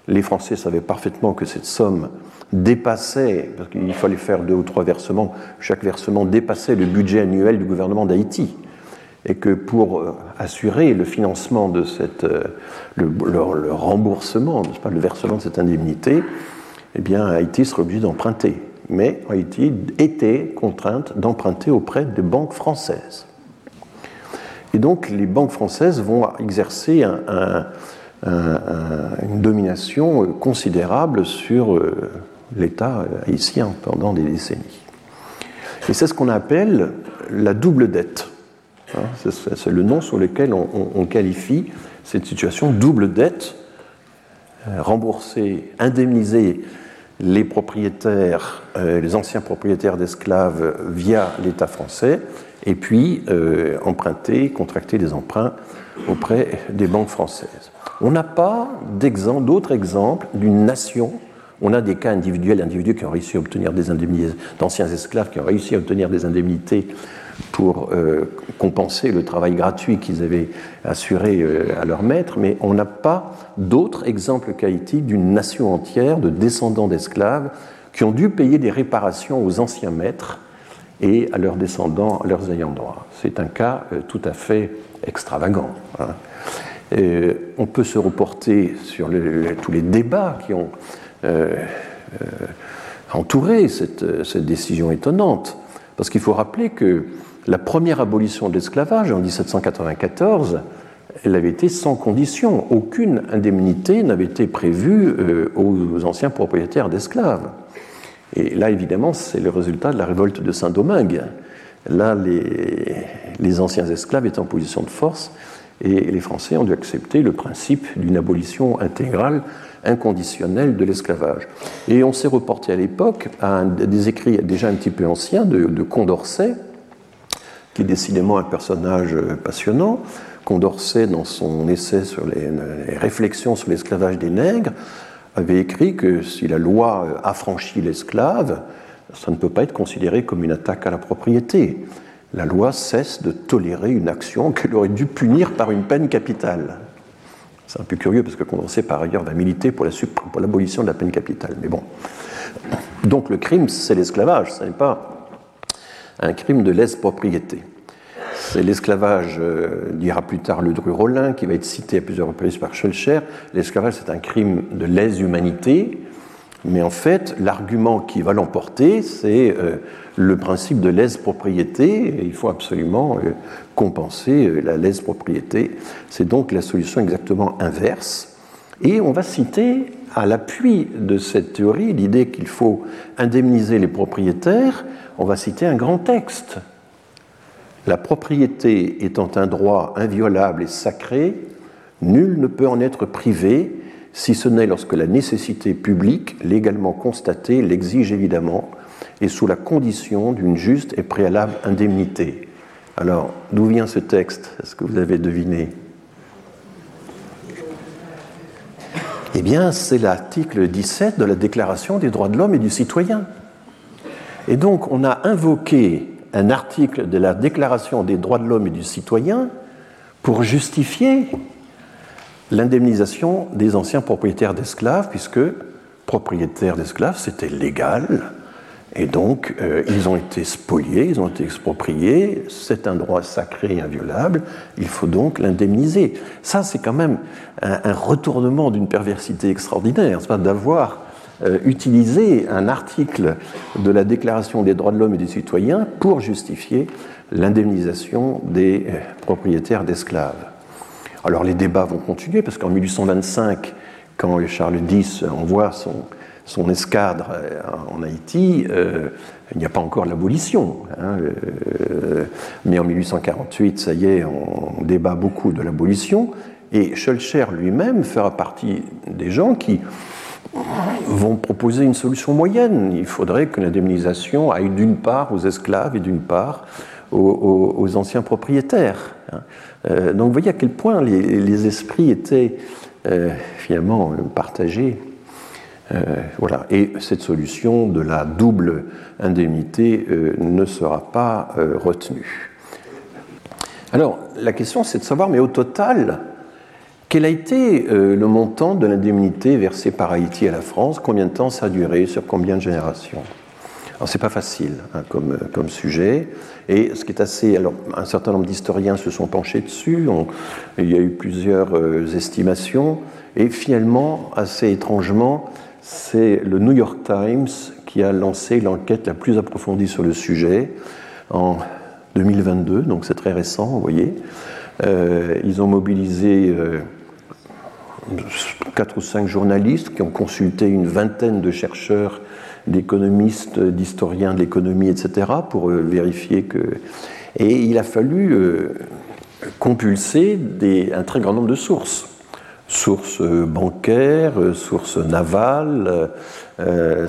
les Français savaient parfaitement que cette somme dépassait, parce qu'il fallait faire deux ou trois versements, chaque versement dépassait le budget annuel du gouvernement d'Haïti. Et que pour euh, assurer le financement de cette, euh, le, remboursement, pas, le versement de cette indemnité, eh bien, Haïti serait obligé d'emprunter mais Haïti était contrainte d'emprunter auprès des banques françaises. Et donc les banques françaises vont exercer une domination considérable sur euh, l'État haïtien pendant des décennies. Et c'est ce qu'on appelle la double dette. Hein, c'est le nom sur lequel on, qualifie cette situation double dette, euh, rembourser, indemniser les propriétaires, euh, les anciens propriétaires d'esclaves via l'État français, et puis euh, emprunter, contracter des emprunts auprès des banques françaises. On n'a pas d'autres exemples d'une nation On a des cas individuels d'individus qui ont réussi à obtenir des indemnités, d'anciens esclaves qui ont réussi à obtenir des indemnités pour euh, compenser le travail gratuit qu'ils avaient assuré euh, à leur maître, mais on n'a pas d'autres exemples qu'Haïti d'une nation entière de descendants d'esclaves qui ont dû payer des réparations aux anciens maîtres et à leurs descendants, leurs ayants droit. C'est un cas euh, tout à fait extravagant. Hein. on peut se reporter sur tous les débats qui ont entouré cette, décision étonnante, parce qu'il faut rappeler que la première abolition de l'esclavage en 1794, elle avait été sans condition. Aucune indemnité n'avait été prévue euh, aux anciens propriétaires d'esclaves. Et là, évidemment, c'est le résultat de la révolte de Saint-Domingue. Là, les, anciens esclaves étaient en position de force et les Français ont dû accepter le principe d'une abolition intégrale, inconditionnelle de l'esclavage. Et on s'est reporté à l'époque à des écrits déjà un petit peu anciens de Condorcet, décidément un personnage euh, passionnant. Condorcet, dans son essai sur les, réflexions sur l'esclavage des nègres, avait écrit que si la loi euh, affranchit l'esclave, ça ne peut pas être considéré comme une attaque à la propriété. La loi cesse de tolérer une action qu'elle aurait dû punir par une peine capitale. C'est un peu curieux parce que Condorcet, par ailleurs, va militer pour l'abolition de la peine capitale. Mais bon. Donc le crime, c'est l'esclavage, ce n'est pas un crime de lèse-propriété. C'est l'esclavage, euh, dira plus tard le Rollin, qui va être cité à plusieurs reprises par Schulcher. L'esclavage, c'est un crime de lèse-humanité, mais en fait, l'argument qui va l'emporter, c'est euh, le principe de lèse-propriété, il faut absolument euh, compenser la lèse-propriété. C'est donc la solution exactement inverse. Et on va citer à l'appui de cette théorie l'idée qu'il faut indemniser les propriétaires on va citer un grand texte. La propriété étant un droit inviolable et sacré, nul ne peut en être privé, si ce n'est lorsque la nécessité publique, légalement constatée, l'exige évidemment, et sous la condition d'une juste et préalable indemnité. Alors, d'où vient ce texte? Est-ce que vous avez deviné? Eh bien, c'est l'article 17 de la Déclaration des droits de l'homme et du citoyen. Et donc on a invoqué un article de la Déclaration des droits de l'homme et du citoyen pour justifier l'indemnisation des anciens propriétaires d'esclaves, puisque propriétaires d'esclaves, c'était légal, et donc euh, ils ont été spoliés, ils ont été expropriés, c'est un droit sacré et inviolable, il faut donc l'indemniser. Ça, c'est quand même un, un retournement d'une perversité extraordinaire, c'est pas d'avoir euh, utiliser un article de la Déclaration des droits de l'homme et des citoyens pour justifier l'indemnisation des euh, propriétaires d'esclaves. Alors les débats vont continuer parce qu'en 1825, quand Charles X envoie son, escadre euh, en Haïti, il n'y a pas encore l'abolition. Hein, mais en 1848, ça y est, on, débat beaucoup de l'abolition. Et Schulcher lui-même fera partie des gens qui vont proposer une solution moyenne. Il faudrait que l'indemnisation aille d'une part aux esclaves et d'une part aux, anciens propriétaires. Euh, donc vous voyez à quel point les, esprits étaient euh, finalement partagés. Euh, voilà. Et cette solution de la double indemnité ne sera pas retenue. Alors la question c'est de savoir, mais au total, quel a été euh, le montant de l'indemnité versée par Haïti à la France? Combien de temps ça a duré? Sur combien de générations? Alors c'est pas facile hein, comme, euh, comme, sujet, et ce qui est assez, alors un certain nombre d'historiens se sont penchés dessus, il y a eu plusieurs euh, estimations, et finalement, assez étrangement, c'est le New York Times qui a lancé l'enquête la plus approfondie sur le sujet en 2022, donc c'est très récent, vous voyez. ils ont mobilisé quatre ou cinq journalistes qui ont consulté une vingtaine de chercheurs, d'économistes, d'historiens de l'économie, etc., pour euh, vérifier que. Et il a fallu euh, compulser un très grand nombre de sources. Sources euh, bancaires, sources navales,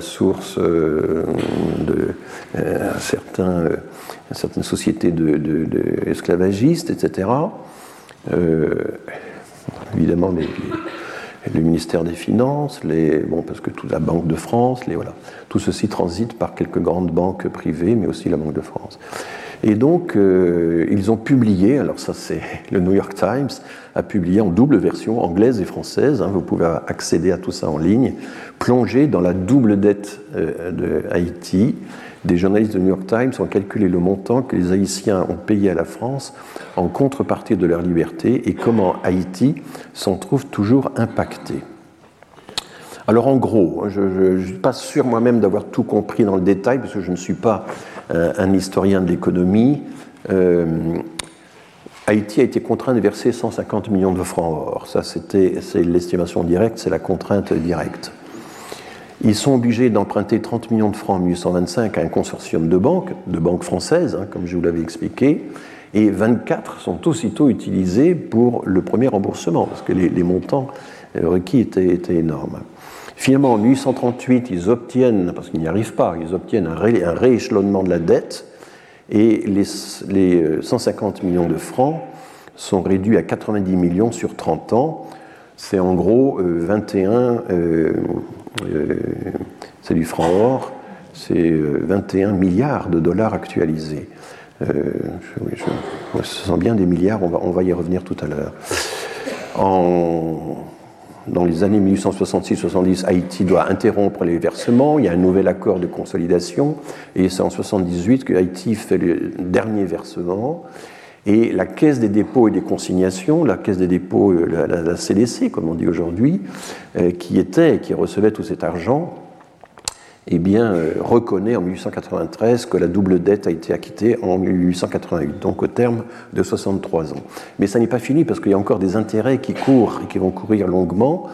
sources de certains, certaines sociétés d'esclavagistes, de, etc évidemment, le ministère des Finances, les, bon, parce que toute la Banque de France, les, voilà, tout ceci transite par quelques grandes banques privées, mais aussi la Banque de France. Et donc, euh, ils ont publié, alors ça c'est le New York Times, a publié en double version, anglaise et française, hein, vous pouvez accéder à tout ça en ligne, plongé dans la double dette euh, de Haïti. Des journalistes de New York Times ont calculé le montant que les Haïtiens ont payé à la France en contrepartie de leur liberté et comment Haïti s'en trouve toujours impacté. Alors en gros, hein, je ne suis pas sûr moi-même d'avoir tout compris dans le détail, parce que je ne suis pas euh, un historien de l'économie. Euh, Haïti a été contraint de verser 150 millions de francs or. Ça, c'est l'estimation directe, c'est la contrainte directe. Ils sont obligés d'emprunter 30 millions de francs en 1825 à un consortium de banques, de banques françaises, hein, comme je vous l'avais expliqué, et 24 sont aussitôt utilisés pour le premier remboursement, parce que les, montants requis étaient énormes. Finalement, en 1838, ils obtiennent, parce qu'ils n'y arrivent pas, ils obtiennent un, rééchelonnement de la dette et les, 150 euh, millions de francs sont réduits à 90 millions sur 30 ans. C'est en gros 21, euh, euh, c'est du franc or, c'est 21 milliards de dollars actualisés. je, je, sens bien des milliards, on va, on va y revenir tout à l'heure. Dans les années 1866-70, Haïti doit interrompre les versements, il y a un nouvel accord de consolidation, et c'est en 78 que Haïti fait le dernier versement. Et la Caisse des dépôts et des consignations, la Caisse des dépôts, la, la CDC, comme on dit aujourd'hui, euh, qui était qui recevait tout cet argent, eh bien, euh, reconnaît en 1893 que la double dette a été acquittée en 1888, donc au terme de 63 ans. Mais ça n'est pas fini parce qu'il y a encore des intérêts qui courent et qui vont courir longuement.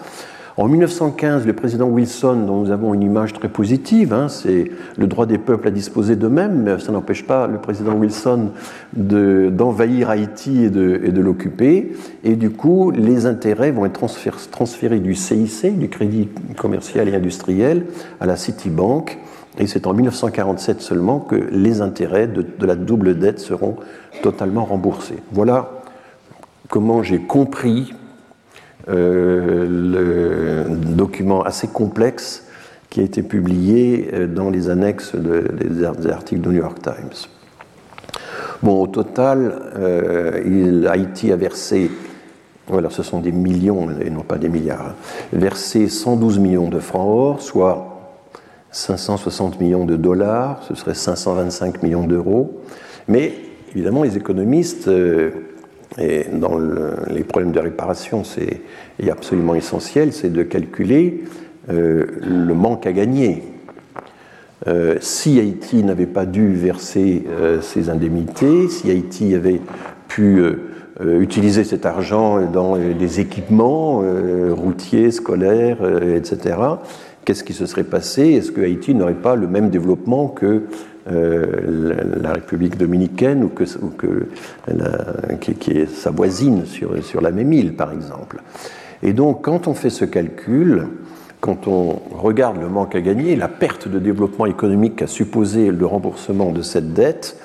En 1915, le président Wilson, dont nous avons une image très positive, hein, c'est le droit des peuples à disposer d'eux-mêmes, mais ça n'empêche pas le président Wilson d'envahir Haïti et de, l'occuper. Et du coup, les intérêts vont être transférés du CIC, du Crédit commercial et industriel, à la Citibank. Et c'est en 1947 seulement que les intérêts de, la double dette seront totalement remboursés. Voilà comment j'ai compris le document assez complexe qui a été publié euh, dans les annexes des articles du New York Times. Bon, au total, euh, Haïti a versé, voilà, ce sont des millions et non pas des milliards, hein, versé 112 millions de francs or, soit 560 millions de dollars, ce serait 525 millions d'euros. Mais évidemment, les économistes et dans les problèmes de réparation, c'est absolument essentiel, c'est de calculer euh, le manque à gagner. Euh, si Haïti n'avait pas dû verser euh, ses indemnités, si Haïti avait pu utiliser cet argent dans des équipements routiers, scolaires, etc., qu'est-ce qui se serait passé? Est-ce que Haïti n'aurait pas le même développement que euh, la République dominicaine ou, que, qui, est sa voisine sur, sur la même île, par exemple. Et donc, quand on fait ce calcul, quand on regarde le manque à gagner, la perte de développement économique qu'a supposé le remboursement de cette dette,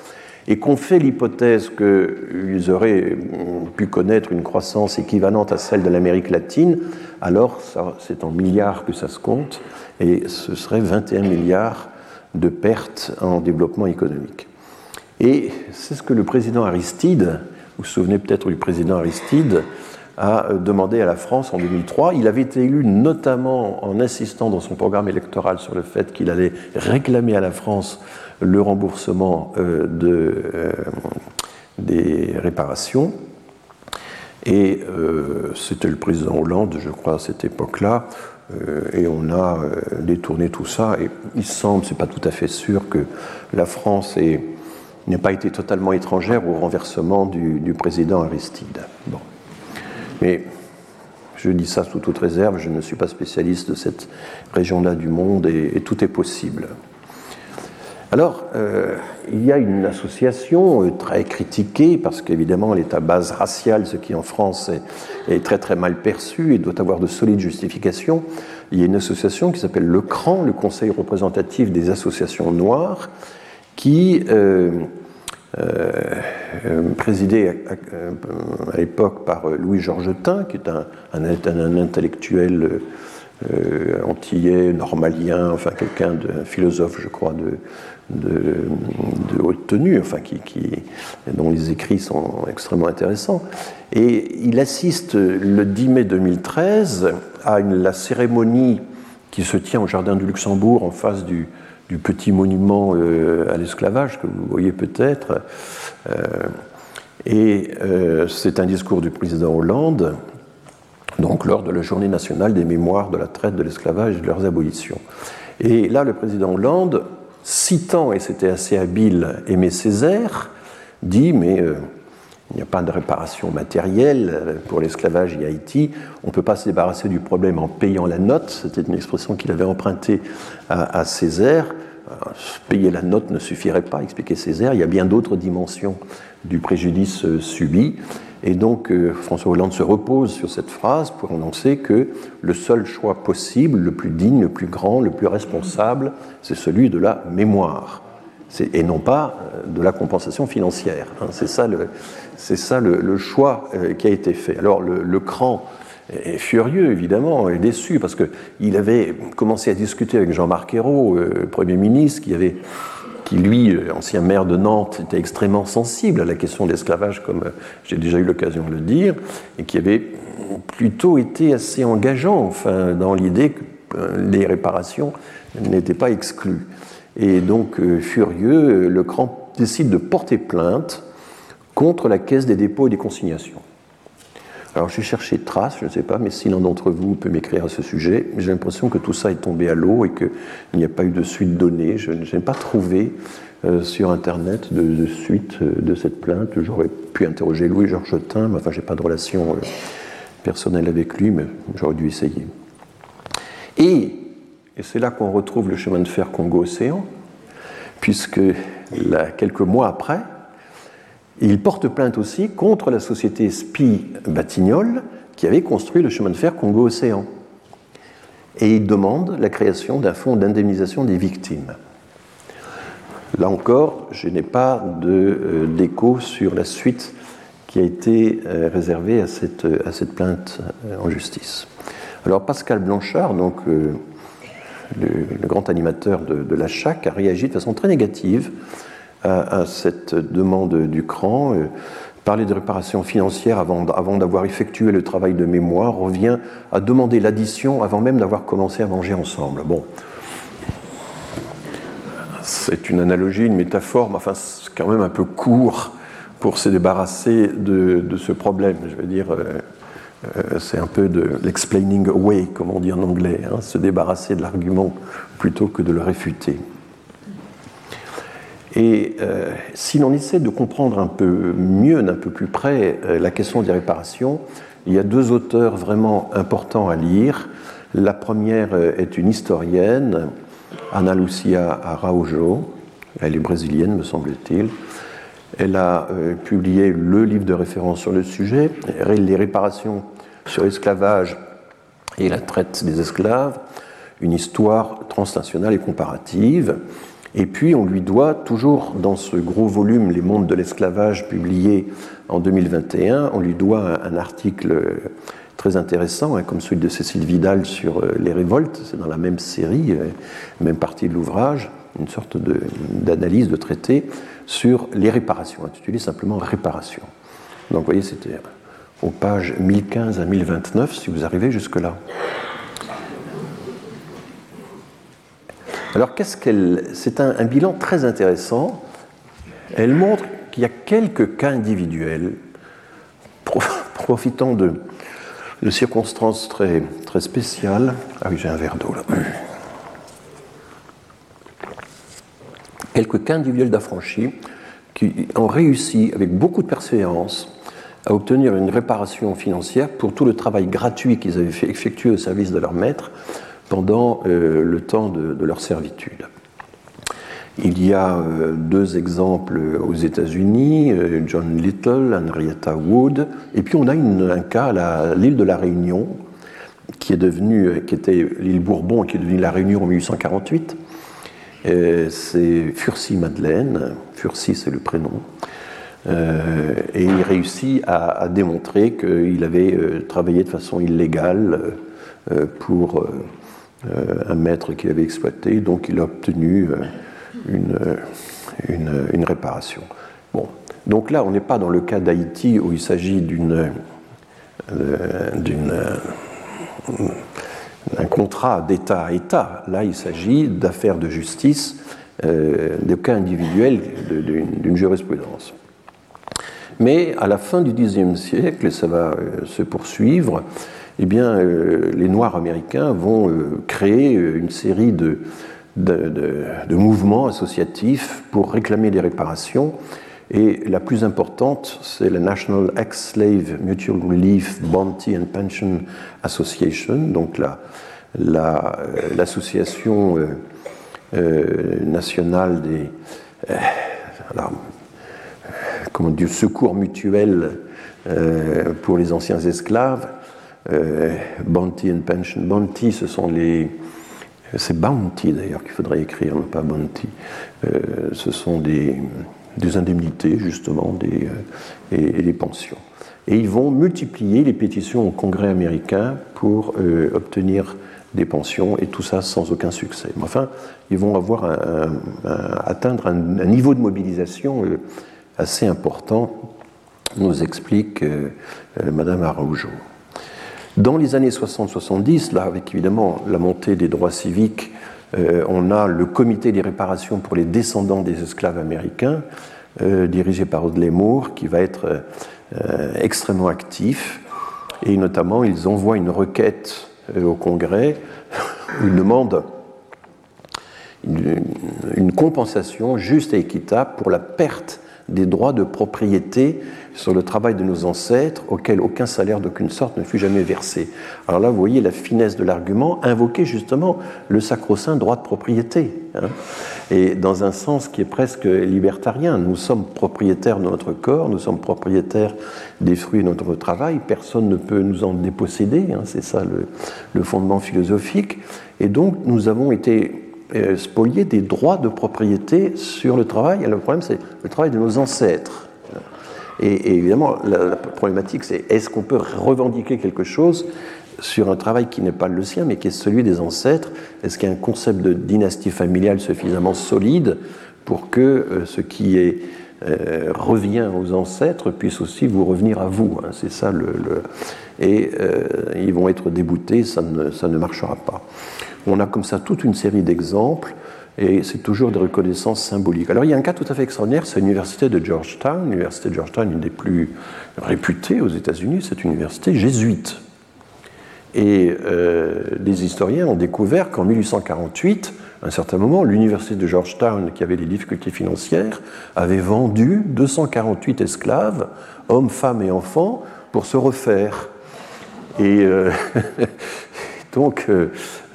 et qu'on fait l'hypothèse qu'ils auraient pu connaître une croissance équivalente à celle de l'Amérique latine, alors c'est en milliards que ça se compte, et ce serait 21 milliards de pertes en développement économique. Et c'est ce que le président Aristide, vous vous souvenez peut-être du président Aristide, a demandé à la France en 2003. Il avait été élu notamment en insistant dans son programme électoral sur le fait qu'il allait réclamer à la France le remboursement euh, euh, des réparations. Et euh, c'était le président Hollande, je crois, à cette époque-là, et on a euh, détourné tout ça. Et il semble, c'est pas tout à fait sûr, que la France n'ait pas été totalement étrangère au renversement du, président Aristide. Bon. Mais je dis ça sous toute réserve, je ne suis pas spécialiste de cette région-là du monde et tout est possible. Alors, euh, il y a une association euh, très critiquée, parce qu'évidemment, elle est à base raciale, ce qui en France est, très très mal perçu et doit avoir de solides justifications. Il y a une association qui s'appelle le CRAN, le Conseil représentatif des associations noires, qui euh, présidé à, l'époque par Louis Georgetin, qui est un, un intellectuel antillais, normalien, enfin quelqu'un de philosophe, je crois, de, haute tenue, enfin, qui, dont les écrits sont extrêmement intéressants. Et il assiste le 10 mai 2013 à la cérémonie qui se tient au Jardin du Luxembourg en face du, petit monument euh, à l'esclavage que vous voyez peut-être. Euh, et euh, c'est un discours du président Hollande, donc lors de la journée nationale des mémoires de la traite, de l'esclavage et de leurs abolitions. Et là, le président Hollande citant, et c'était assez habile, Aimé Césaire, dit Mais euh, il n'y a pas de réparation matérielle euh, pour l'esclavage et Haïti, on ne peut pas se débarrasser du problème en payant la note. C'était une expression qu'il avait empruntée à, Césaire. Euh, payer la note ne suffirait pas, expliquait Césaire, il y a bien d'autres dimensions du préjudice subi. Et donc François Hollande se repose sur cette phrase pour annoncer que le seul choix possible, le plus digne, le plus grand, le plus responsable, c'est celui de la mémoire, et non pas euh, de la compensation financière. Hein. C'est ça, le, choix euh, qui a été fait. Alors le, cran est furieux, évidemment, et déçu, parce qu'il avait commencé à discuter avec Jean-Marc Ayrault, euh, Premier ministre, qui avait qui lui, ancien maire de Nantes, était extrêmement sensible à la question de l'esclavage, comme j'ai déjà eu l'occasion de le dire, et qui avait plutôt été assez engageant enfin, dans l'idée que les réparations n'était pas exclu. Et donc, euh, furieux, le CRAN décide de porter plainte contre la Caisse des dépôts et des consignations. Alors j'ai cherché traces, je ne sais pas, mais si l'un d'entre vous peut m'écrire à ce sujet, j'ai l'impression que tout ça est tombé à l'eau et qu'il n'y a pas eu de suite donnée. Je n'ai pas trouvé euh, sur Internet de, suite euh, de cette plainte. J'aurais pu interroger Louis Georgetin, mais enfin j'ai pas de relation personnelle avec lui, mais j'aurais dû essayer. Et c'est là qu'on retrouve le chemin de fer Congo-Océan, puisque quelques mois après, il porte plainte aussi contre la société SPI Batignolles qui avait construit le chemin de fer Congo-Océan. Et il demande la création d'un fonds d'indemnisation des victimes. Là encore, je n'ai pas euh, d'écho sur la suite qui a été euh, réservée à cette, plainte euh, en justice. Alors Pascal Blanchard, donc le, grand animateur de, la CHAC, a réagi de façon très négative à, cette demande du CRAN. Euh, parler de réparation financière avant, d'avoir effectué le travail de mémoire revient à demander l'addition avant même d'avoir commencé à manger ensemble. Bon, c'est une analogie, une métaphore, mais enfin, c'est quand même un peu court pour se débarrasser de, ce problème. Je veux dire, euh, euh, c'est un peu de l'explaining away, comme on dit en anglais, hein, se débarrasser de l'argument plutôt que de le réfuter. Et euh, si l'on essaie de comprendre un peu mieux, d'un peu plus près, euh, la question des réparations, il y a deux auteurs vraiment importants à lire. La première est une historienne, Ana Lucia Araujo, elle est brésilienne, me semble-t-il. Elle a publié le livre de référence sur le sujet, Les réparations sur l'esclavage et la traite des esclaves, une histoire transnationale et comparative. Et puis on lui doit, toujours dans ce gros volume Les mondes de l'esclavage publié en 2021, on lui doit un, article très intéressant, hein, comme celui de Cécile Vidal sur euh, les révoltes, c'est dans la même série, euh, même partie de l'ouvrage, une sorte d'analyse, de, de traité sur les réparations, intitulé simplement Réparation. Donc vous voyez, c'était aux pages 1015 à 1029, si vous arrivez jusque-là. Alors, qu'est-ce qu'elle. C'est un, bilan très intéressant. Elle montre qu'il y a quelques cas individuels, profitant de, circonstances très, spéciales. Ah oui, j'ai un verre d'eau là. Quelques cas individuels d'affranchis qui ont réussi avec beaucoup de persévérance à obtenir une réparation financière pour tout le travail gratuit qu'ils avaient effectué au service de leur maître pendant euh, le temps de, leur servitude. Il y a euh, deux exemples aux États-Unis, euh, John Little, Henrietta Wood, et puis on a un cas à l'île de la Réunion, qui est devenue, qui était l'île Bourbon, qui est devenue la Réunion en 1848. C'est Furcy Madeleine, Furcy c'est le prénom, et il réussit à, démontrer qu'il avait travaillé de façon illégale pour un maître qu'il avait exploité, donc il a obtenu une, une, réparation. Bon. Donc là, on n'est pas dans le cas d'Haïti où il s'agit d'une d'un contrat d'État à État. Là, il s'agit d'affaires de justice, euh, de cas individuels d'une jurisprudence. Mais à la fin du Xe siècle, et ça va euh, se poursuivre, eh bien, euh, les Noirs américains vont créer une série de, mouvements associatifs pour réclamer des réparations. Et la plus importante, c'est la National Ex-Slave Mutual Relief Bounty and Pension Association, donc l'association euh, euh, nationale des comment dire, secours mutuels pour les anciens esclaves. Bounty and Pension. Bounty, ce sont les, c'est bounty d'ailleurs qu'il faudrait écrire, non pas bounty. Euh, ce sont des, indemnités justement euh, et, des pensions. Et ils vont multiplier les pétitions au Congrès américain pour euh, obtenir des pensions et tout ça sans aucun succès. Mais enfin, ils vont avoir atteindre un, niveau de mobilisation assez important, nous explique Madame Araujo. Dans les années 60-70, là, avec évidemment la montée des droits civiques, euh, on a le comité des réparations pour les descendants des esclaves américains, euh, dirigé par Audley Moore, qui va être euh, extrêmement actif. Et notamment, ils envoient une requête au Congrès où ils demandent une compensation juste et équitable pour la perte des droits de propriété sur le travail de nos ancêtres auquel aucun salaire d'aucune sorte ne fut jamais versé. Alors là, vous voyez la finesse de l'argument, invoquer justement le sacro-saint droit de propriété, hein. et dans un sens qui est presque libertarien. Nous sommes propriétaires de notre corps, nous sommes propriétaires des fruits de notre travail, personne ne peut nous en déposséder, hein. c'est ça le, le fondement philosophique, et donc nous avons été euh, spoliés des droits de propriété sur le travail. Et le problème, c'est le travail de nos ancêtres. Et, évidemment, la, problématique, c'est est-ce qu'on peut revendiquer quelque chose sur un travail qui n'est pas le sien, mais qui est celui des ancêtres? Est-ce qu'il y a un concept de dynastie familiale suffisamment solide pour que euh, ce qui est, euh, revient aux ancêtres puisse aussi vous revenir à vous hein? C'est ça le. Et ils vont être déboutés, ça ne, ça ne marchera pas. On a comme ça toute une série d'exemples et c'est toujours des reconnaissances symboliques. Alors il y a un cas tout à fait extraordinaire, c'est l'université de Georgetown. L'université de Georgetown, une des plus réputées aux États-Unis, c'est une université jésuite. Et euh, les historiens ont découvert qu'en 1848, à un certain moment, l'université de Georgetown, qui avait des difficultés financières, avait vendu 248 esclaves, hommes, femmes et enfants, pour se refaire. Et euh, Donc euh,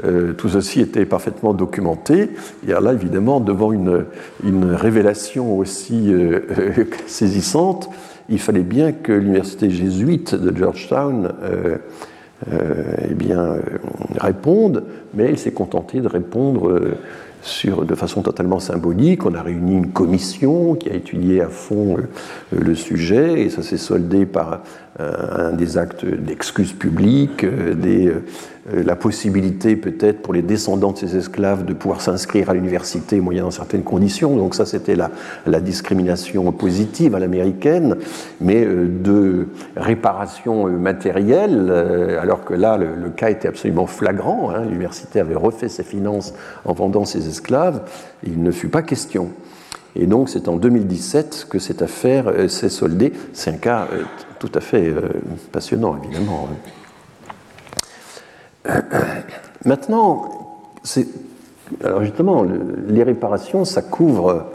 euh, tout ceci était parfaitement documenté. Et là, évidemment, devant une, révélation aussi euh, saisissante, il fallait bien que l'université jésuite de Georgetown eh bien, réponde, mais elle s'est contentée de répondre de façon totalement symbolique. On a réuni une commission qui a étudié à fond le sujet et ça s'est soldé par un des actes d'excuses publiques, des euh, la possibilité peut-être pour les descendants de ces esclaves de pouvoir s'inscrire à l'université moyennant certaines conditions. Donc ça, c'était la, discrimination positive à l'américaine, mais euh, de réparation euh, matérielle, alors que là, le, cas était absolument flagrant. Hein. L'université avait refait ses finances en vendant ses esclaves. Il ne fut pas question. Et donc c'est en 2017 que cette affaire s'est soldée. C'est un cas tout à fait passionnant, évidemment. Maintenant, alors justement, les réparations, ça couvre,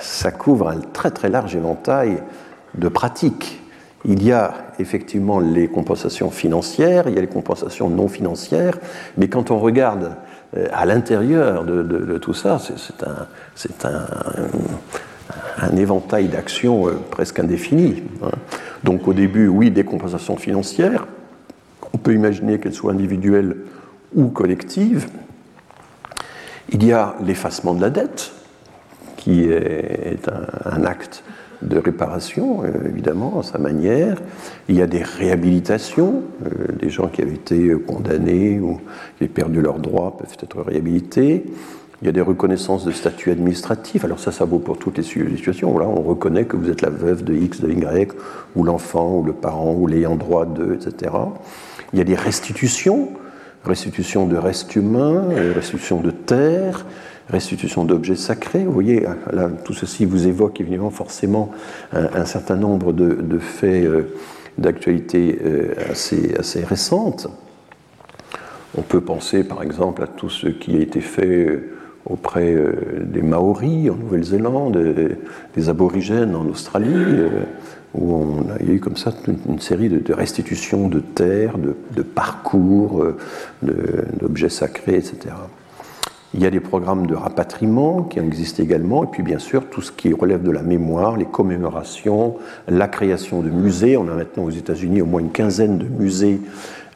ça couvre un très très large éventail de pratiques. Il y a effectivement les compensations financières, il y a les compensations non financières, mais quand on regarde euh, à l'intérieur de, tout ça, c'est un, un, éventail d'actions euh, presque indéfini. Hein. Donc au début, oui, des compensations financières, on peut imaginer qu'elles soient individuelles ou collectives. Il y a l'effacement de la dette, qui est un, acte de réparation, euh, évidemment, à sa manière. Il y a des réhabilitations. Euh, des gens qui avaient été condamnés ou qui avaient perdu leurs droits peuvent être réhabilités. Il y a des reconnaissances de statut administratif. Alors ça, ça vaut pour toutes les situations. Là, on reconnaît que vous êtes la veuve de X, de Y, ou l'enfant, ou le parent, ou l'ayant droit de, etc. Il y a des restitutions, restitution de restes humains, restitution de terres, restitution d'objets sacrés. Vous voyez, tout ceci vous évoque évidemment forcément un, certain nombre de, faits euh, d'actualité euh, assez, assez récentes. On peut penser par exemple à tout ce qui a été fait euh, auprès des Maoris en Nouvelle-Zélande, des aborigènes en Australie, où on a, il y a eu comme ça une, série de, restitutions de terres, de, de parcours, d'objets sacrés, etc. Il y a des programmes de rapatriement qui existent également, et puis bien sûr tout ce qui relève de la mémoire, les commémorations, la création de musées. On a maintenant aux États-Unis au moins une quinzaine de musées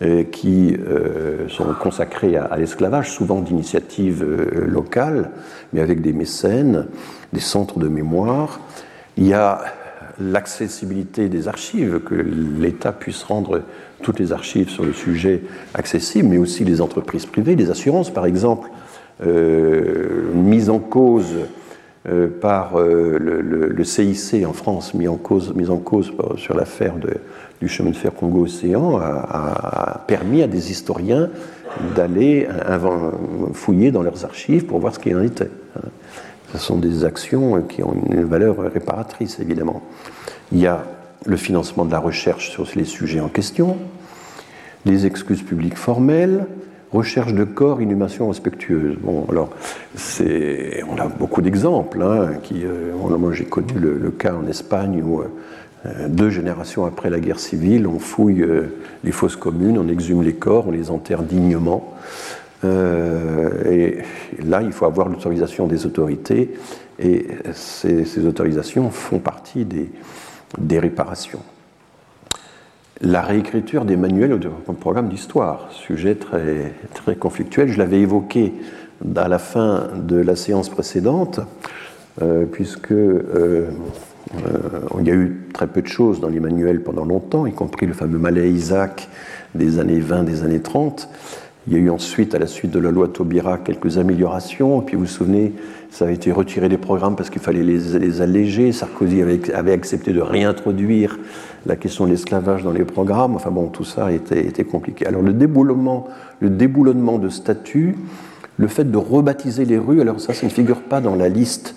euh, qui euh, sont consacrés à, l'esclavage, souvent d'initiatives euh, locales, mais avec des mécènes, des centres de mémoire. Il y a l'accessibilité des archives, que l'État puisse rendre toutes les archives sur le sujet accessibles, mais aussi les entreprises privées, les assurances par exemple euh, mise en cause euh, par euh, le, CIC en France, mis en cause, mise en cause sur l'affaire du chemin de fer Congo-Océan, a, permis à des historiens d'aller fouiller dans leurs archives pour voir ce qu'il en était. Ce sont des actions qui ont une valeur réparatrice, évidemment. Il y a le financement de la recherche sur les sujets en question, les excuses publiques formelles, Recherche de corps, inhumation respectueuse. Bon, alors, c'est, on a beaucoup d'exemples. Hein, euh, moi, j'ai connu le, cas en Espagne où, euh, deux générations après la guerre civile, on fouille euh, les fosses communes, on exhume les corps, on les enterre dignement. Et là, il faut avoir l'autorisation des autorités, et ces, autorisations font partie des, des réparations la réécriture des manuels au programme d'histoire, sujet très, très conflictuel. Je l'avais évoqué à la fin de la séance précédente, euh, puisque euh, euh, il y a eu très peu de choses dans les manuels pendant longtemps, y compris le fameux Malais Isaac des années 20, des années 30. Il y a eu ensuite, à la suite de la loi Taubira, quelques améliorations. Et puis vous vous souvenez, ça a été retiré des programmes parce qu'il fallait les, alléger. Sarkozy avait, avait, accepté de réintroduire la question de l'esclavage dans les programmes. Enfin bon, tout ça était, était compliqué. Alors le déboulonnement, le déboulonnement de statuts, le fait de rebaptiser les rues, alors ça, ça ne figure pas dans la liste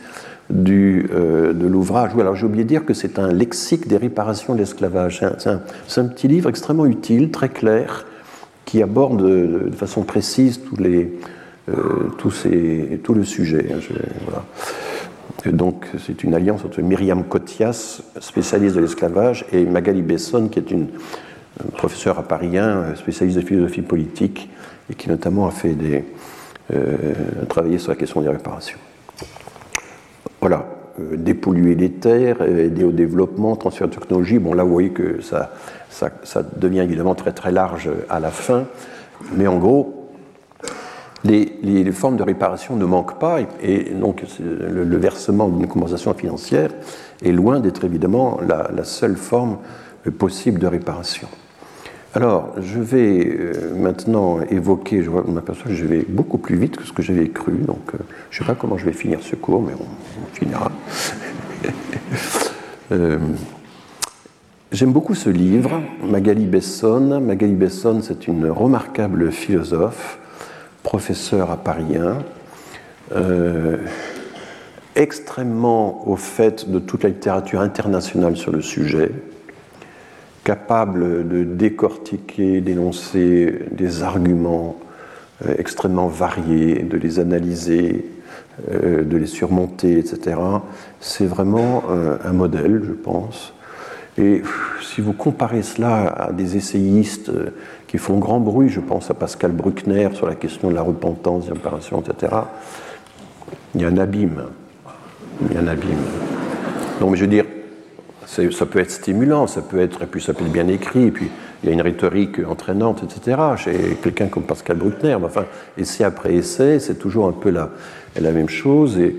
euh, de l'ouvrage. alors j'ai oublié de dire que c'est un lexique des réparations de l'esclavage. C'est un, petit livre extrêmement utile, très clair, qui aborde de, façon précise tous les, euh, tous ces, tout le sujet. Donc c'est une alliance entre Myriam Kotias, spécialiste de l'esclavage, et Magali Besson, qui est une professeure à Paris 1, spécialiste de philosophie politique, et qui notamment a fait des, euh, travaillé sur la question des réparations. Voilà, euh, dépolluer les terres, aider au développement, transfert de technologie. Bon, là, vous voyez que ça, ça, devient évidemment très très large à la fin, mais en gros, les, formes de réparation ne manquent pas, et, donc le, versement d'une compensation financière est loin d'être évidemment la, seule forme possible de réparation. Alors, je vais euh, maintenant évoquer, je m'aperçois que je vais beaucoup plus vite que ce que j'avais cru, donc euh, je ne sais pas comment je vais finir ce cours, mais on, finira. Euh, j'aime beaucoup ce livre, Magali Besson. Magali Besson, c'est une remarquable philosophe professeur à Paris 1, euh, extrêmement au fait de toute la littérature internationale sur le sujet, capable de décortiquer, d'énoncer des arguments euh, extrêmement variés, de les analyser, euh, de les surmonter, etc. C'est vraiment un modèle, je pense. Et si vous comparez cela à des essayistes qui font grand bruit. Je pense à Pascal Bruckner sur la question de la repentance, des etc. Il y a un abîme. Il y a un abîme. Donc, je veux dire, ça peut être stimulant, ça peut être, puis ça peut être bien écrit, et puis il y a une rhétorique entraînante, etc. Chez quelqu'un comme Pascal Bruckner, enfin, essai après essai, c'est toujours un peu la, la même chose. Et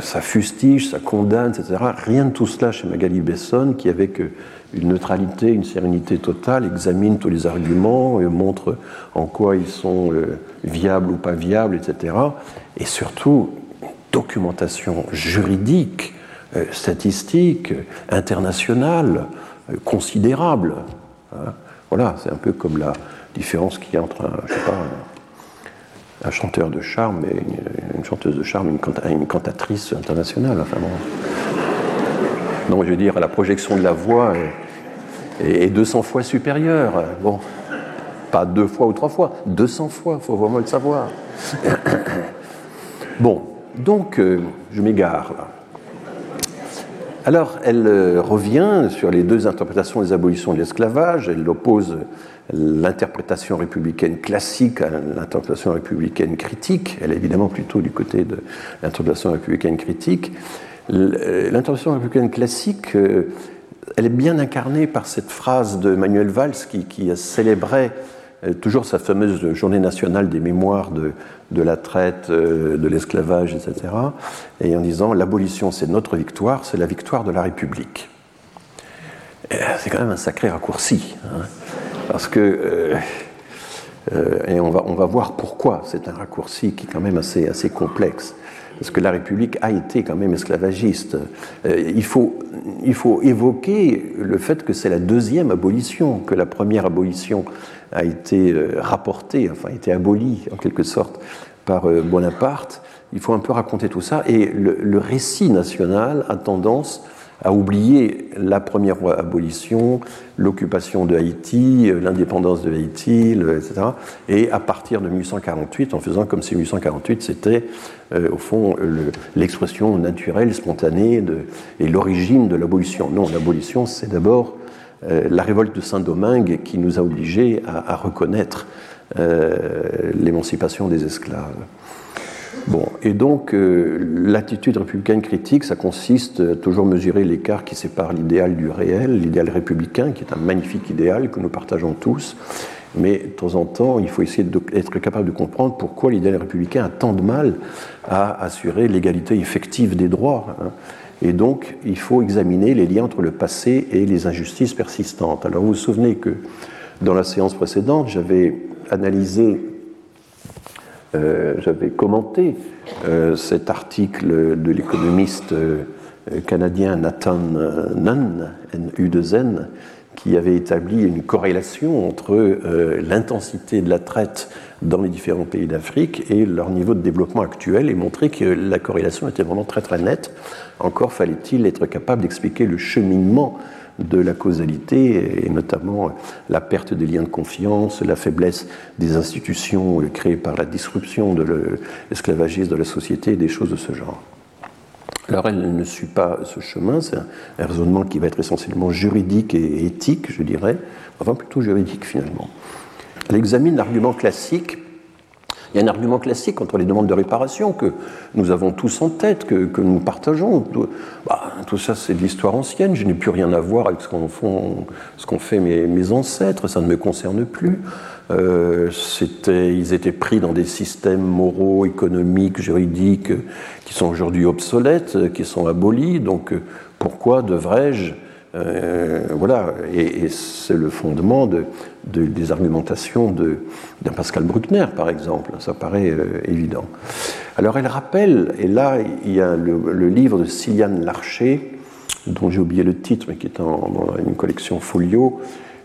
ça fustige, ça condamne, etc. Rien de tout cela chez Magali Besson, qui avec une neutralité, une sérénité totale, examine tous les arguments, et montre en quoi ils sont viables ou pas viables, etc. Et surtout, documentation juridique, statistique, internationale, considérable. Hein. Voilà, c'est un peu comme la différence qu'il y a entre un chanteur de charme et une, chanteuse de charme, une, cantatrice internationale. Enfin bon. Non, je veux dire, la projection de la voix est, est 200 fois supérieure. Bon, pas deux fois ou trois fois, 200 fois, il faut vraiment le savoir. bon, donc, euh, je m'égare. Alors, elle euh, revient sur les deux interprétations des abolitions de l'esclavage. Elle oppose l'interprétation républicaine classique à l'interprétation républicaine critique. Elle est évidemment plutôt du côté de l'interprétation républicaine critique. Euh, l'interprétation républicaine classique, euh, elle est bien incarnée par cette phrase de Manuel Valls qui, qui célébrait euh, toujours sa fameuse journée nationale des mémoires de, de la traite, de l'esclavage, etc. Et en disant l'abolition c'est notre victoire, c'est la victoire de la République. C'est quand même un sacré raccourci. Hein. Parce que, euh, euh, et on va, on va voir pourquoi c'est un raccourci qui est quand même assez, assez complexe. Parce que la République a été quand même esclavagiste. Euh, il, faut, il faut évoquer le fait que c'est la deuxième abolition, que la première abolition a été rapportée, enfin a été abolie en quelque sorte par Bonaparte. Il faut un peu raconter tout ça. Et le, le récit national a tendance à oublier la première abolition, l'occupation de Haïti, euh, l'indépendance de Haïti, etc. Et à partir de 1848, en faisant comme si 1848 c'était euh, au fond l'expression naturelle, spontanée et l'origine de l'abolition. Non, l'abolition c'est d'abord euh, la révolte de Saint-Domingue qui nous a obligés à, à reconnaître l'émancipation des esclaves. Bon, et donc euh, l'attitude républicaine critique, ça consiste à toujours mesurer l'écart qui sépare l'idéal du réel, l'idéal républicain, qui est un magnifique idéal que nous partageons tous, mais de temps en temps, il faut essayer d'être capable de comprendre pourquoi l'idéal républicain a tant de mal à assurer l'égalité effective des droits. Hein. Et donc, il faut examiner les liens entre le passé et les injustices persistantes. Alors, vous vous souvenez que dans la séance précédente, j'avais analysé euh, j'avais commenté euh, cet article de l'économiste euh, canadien Nathan Nunn, N-U-2-N, qui avait établi une corrélation entre l'intensité de la traite dans les différents pays d'Afrique et leur niveau de développement actuel et montré que la corrélation était vraiment très très nette. Encore fallait-il être capable d'expliquer le cheminement de la causalité, et notamment la perte des liens de confiance, la faiblesse des institutions créées par la disruption de l'esclavagisme de la société, des choses de ce genre. Alors elle ne suit pas ce chemin, c'est un, raisonnement qui va être essentiellement juridique et éthique, je dirais, enfin plutôt juridique finalement. Elle examine l'argument classique il y a un argument classique contre les demandes de réparation que nous avons tous en tête, que, nous partageons. Tout, bah, tout ça, c'est de l'histoire ancienne. Je n'ai plus rien à voir avec ce qu'ont qu fait mes, ancêtres. Ça ne me concerne plus. Euh, ils étaient pris dans des systèmes moraux, économiques, juridiques qui sont aujourd'hui obsolètes, qui sont abolis. Donc, pourquoi devrais-je euh, voilà, et, c'est le fondement de, des argumentations d'un Pascal Bruckner, par exemple, ça paraît euh, évident. Alors elle rappelle, et là il y a le, livre de Siliane Larcher, dont j'ai oublié le titre, mais qui est dans une collection folio,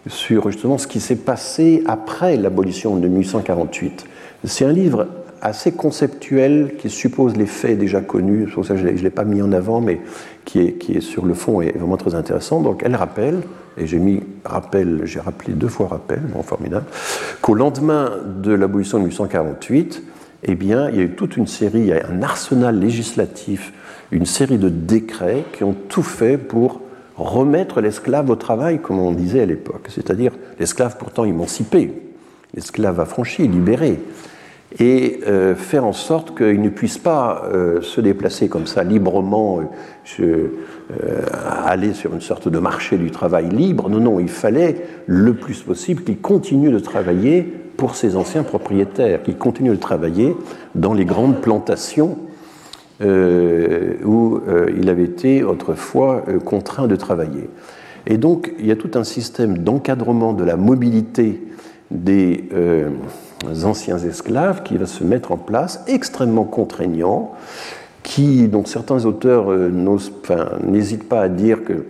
sur justement ce qui s'est passé après l'abolition de 1848. C'est un livre assez conceptuel qui suppose les faits déjà connus, pour ça je ne l'ai pas mis en avant, mais qui est, qui est sur le fond est vraiment très intéressant. Donc elle rappelle, et j'ai mis rappel, j'ai rappelé deux fois rappel, bon formidable, qu'au lendemain de l'abolition de 1848, eh bien, il y a eu toute une série, un arsenal législatif, une série de décrets qui ont tout fait pour remettre l'esclave au travail, comme on disait à l'époque, c'est-à-dire l'esclave pourtant émancipé, l'esclave affranchi, libéré, et euh, faire en sorte qu'il ne puisse pas euh, se déplacer comme ça librement, euh, aller sur une sorte de marché du travail libre. Non, non, il fallait le plus possible qu'il continue de travailler pour ses anciens propriétaires, qu'il continue de travailler dans les grandes plantations où il avait été autrefois contraint de travailler. Et donc, il y a tout un système d'encadrement de la mobilité des anciens esclaves qui va se mettre en place, extrêmement contraignant, qui, donc certains auteurs n'hésitent pas à dire que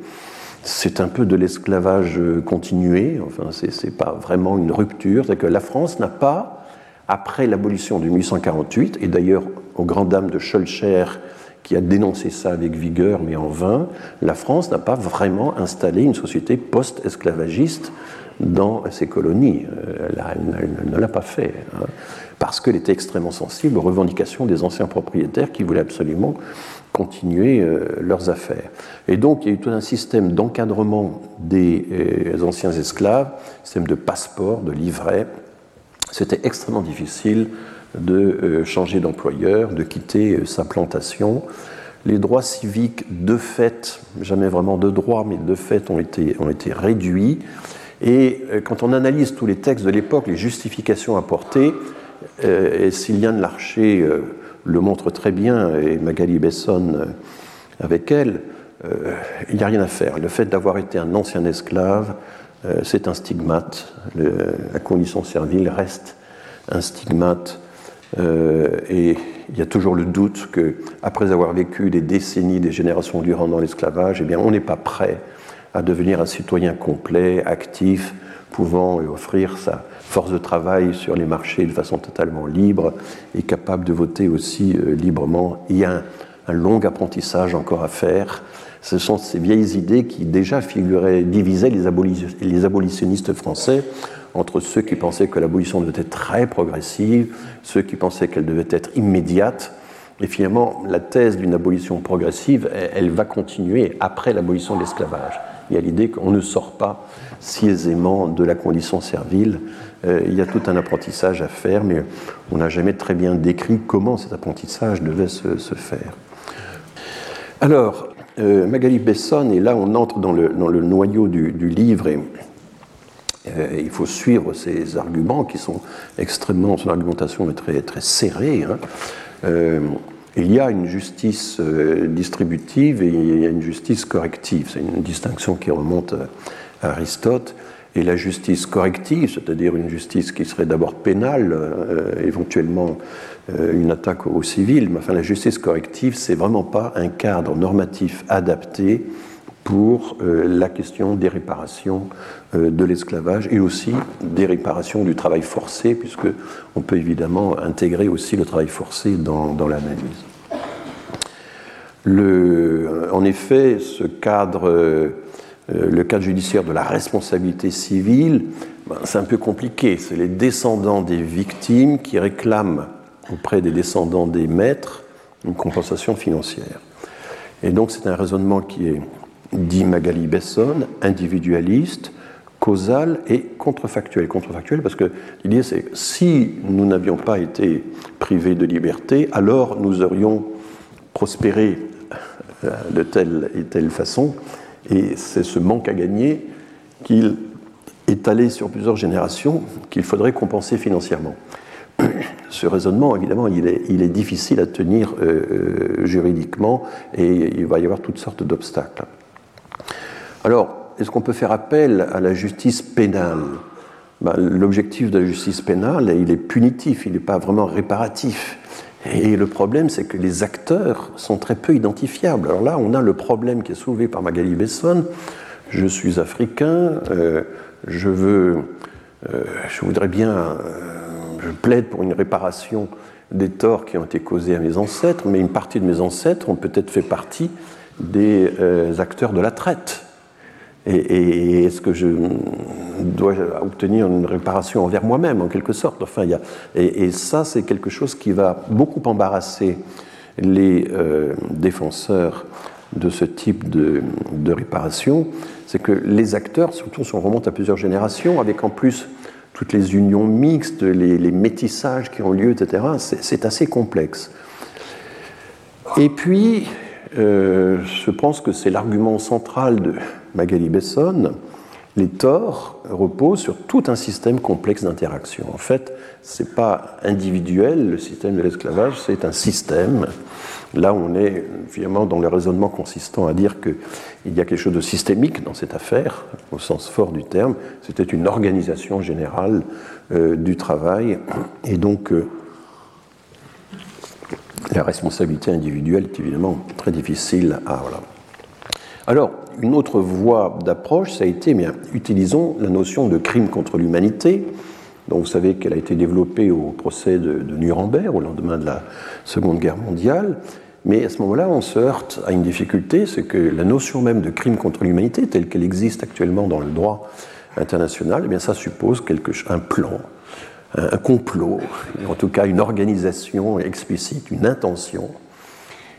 c'est un peu de l'esclavage continué, enfin, ce n'est pas vraiment une rupture, c'est que la France n'a pas, après l'abolition de 1848, et d'ailleurs aux grandes dames de Schulcher, qui a dénoncé ça avec vigueur, mais en vain, la France n'a pas vraiment installé une société post-esclavagiste dans ses colonies. Euh, elle, ne l'a pas fait, hein, parce qu'elle était extrêmement sensible aux revendications des anciens propriétaires qui voulaient absolument continuer euh, leurs affaires. Et donc il y a eu tout un système d'encadrement des euh, anciens esclaves, système de passeport, de livret. C'était extrêmement difficile de changer d'employeur, de quitter sa plantation. Les droits civiques, de fait, jamais vraiment de droits, mais de fait, ont été, ont été réduits. Et euh, quand on analyse tous les textes de l'époque, les justifications apportées, euh, et Sylviane Larcher euh, le montre très bien, et Magali Besson avec elle, il n'y a rien à faire. Le fait d'avoir été un ancien esclave, c'est un stigmate. la condition servile reste un stigmate. et il y a toujours le doute que, après avoir vécu des décennies, des générations durant dans l'esclavage, eh on n'est pas prêt à devenir un citoyen complet, actif, pouvant offrir sa force de travail sur les marchés de façon totalement libre et capable de voter aussi euh, librement. Il y a un, long apprentissage encore à faire. Ce sont ces vieilles idées qui déjà figuraient, divisaient les abolitionnistes français entre ceux qui pensaient que l'abolition devait être très progressive, ceux qui pensaient qu'elle devait être immédiate. Et finalement, la thèse d'une abolition progressive, elle va continuer après l'abolition de l'esclavage il y a l'idée qu'on ne sort pas si aisément de la condition servile. Euh, il y a tout un apprentissage à faire, mais on n'a jamais très bien décrit comment cet apprentissage devait se, faire. Alors, euh, Magali Besson, et là on entre dans le, noyau du, livre, et euh, il faut suivre ses arguments qui sont extrêmement, son argumentation est très, très serrée. Hein il y a une justice euh, distributive et il y a une justice corrective. C'est une distinction qui remonte à Aristote. Et la justice corrective, c'est-à-dire une justice qui serait d'abord pénale, euh, éventuellement euh, une attaque au civil, mais enfin la justice corrective, c'est vraiment pas un cadre normatif adapté pour euh, la question des réparations euh, de l'esclavage et aussi des réparations du travail forcé, puisque on peut évidemment intégrer aussi le travail forcé dans, l'analyse. Euh, en effet, ce cadre, le cadre judiciaire de la responsabilité civile, ben, c'est un peu compliqué. C'est les descendants des victimes qui réclament auprès des descendants des maîtres une compensation financière. Et donc c'est un raisonnement qui est dit Magali Besson, individualiste, causal et contrefactuel. Contrefactuel parce que l'idée c'est si nous n'avions pas été privés de liberté, alors nous aurions prospéré euh, de telle et telle façon, et c'est ce manque à gagner qu'il est allé sur plusieurs générations qu'il faudrait compenser financièrement. Ce raisonnement, évidemment, il est, il est difficile à tenir euh, euh, juridiquement et il va y avoir toutes sortes d'obstacles. Alors, est-ce qu'on peut faire appel à la justice pénale? Ben, L'objectif de la justice pénale, il est punitif, il n'est pas vraiment réparatif. Et le problème, c'est que les acteurs sont très peu identifiables. Alors là, on a le problème qui est soulevé par Magali Besson. Je suis africain, euh, je veux, euh, je voudrais bien, euh, je plaide pour une réparation des torts qui ont été causés à mes ancêtres, mais une partie de mes ancêtres ont peut-être fait partie des acteurs de la traite. Et, est-ce que je dois obtenir une réparation envers moi-même, en quelque sorte? Enfin, y a, et, ça, c'est quelque chose qui va beaucoup embarrasser les euh, défenseurs de ce type de, réparation. C'est que les acteurs, surtout si on remonte à plusieurs générations, avec en plus toutes les unions mixtes, les, métissages qui ont lieu, etc., c'est assez complexe. Et puis, euh, je pense que c'est l'argument central de Magali Besson, les torts reposent sur tout un système complexe d'interaction. En fait, ce n'est pas individuel, le système de l'esclavage, c'est un système. Là, on est finalement dans le raisonnement consistant à dire qu'il y a quelque chose de systémique dans cette affaire, au sens fort du terme. C'était une organisation générale euh, du travail. Et donc, euh, la responsabilité individuelle est évidemment très difficile à. Alors, une autre voie d'approche, ça a été, bien, utilisons la notion de crime contre l'humanité, dont vous savez qu'elle a été développée au procès de, Nuremberg, au lendemain de la Seconde Guerre mondiale. Mais à ce moment-là, on se heurte à une difficulté, c'est que la notion même de crime contre l'humanité, telle qu'elle existe actuellement dans le droit international, eh bien, ça suppose quelque, un plan, un complot, en tout cas une organisation explicite, une intention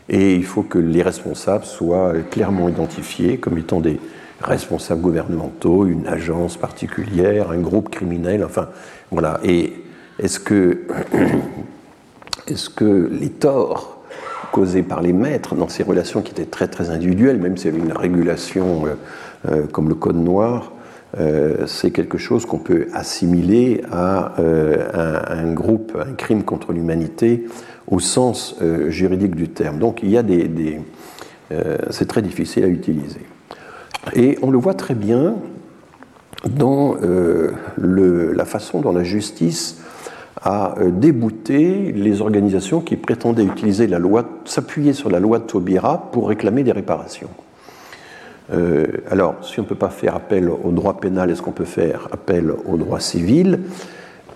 et il faut que les responsables soient clairement identifiés comme étant des responsables gouvernementaux, une agence particulière, un groupe criminel, enfin voilà. Et est-ce que, est que les torts causés par les maîtres dans ces relations qui étaient très très individuelles, même s'il y avait une régulation euh, euh, comme le Code noir, euh, c'est quelque chose qu'on peut assimiler à un, un, groupe, un crime contre l'humanité au sens euh, juridique du terme. Donc il y a des, euh, c'est très difficile à utiliser. Et on le voit très bien dans euh, la façon dont la justice a débouté les organisations qui prétendaient utiliser la loi, s'appuyer sur la loi de Taubira pour réclamer des réparations. alors, si on ne peut pas faire appel au droit pénal, est-ce qu'on peut faire appel au droit civil?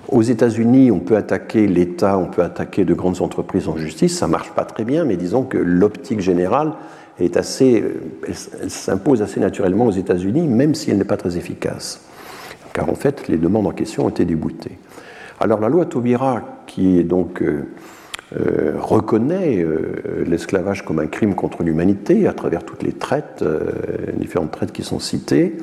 Aux États-Unis, on peut attaquer l'État, on peut attaquer de grandes entreprises en justice, ça marche pas très bien, mais disons que l'optique générale est assez, elle s'impose assez naturellement aux États-Unis, même si elle n'est pas très efficace, car en fait, les demandes en question ont été déboutées. Alors la loi Taubira, qui donc euh, euh, reconnaît euh, l'esclavage comme un crime contre l'humanité à travers toutes les traites, différentes traites qui sont citées,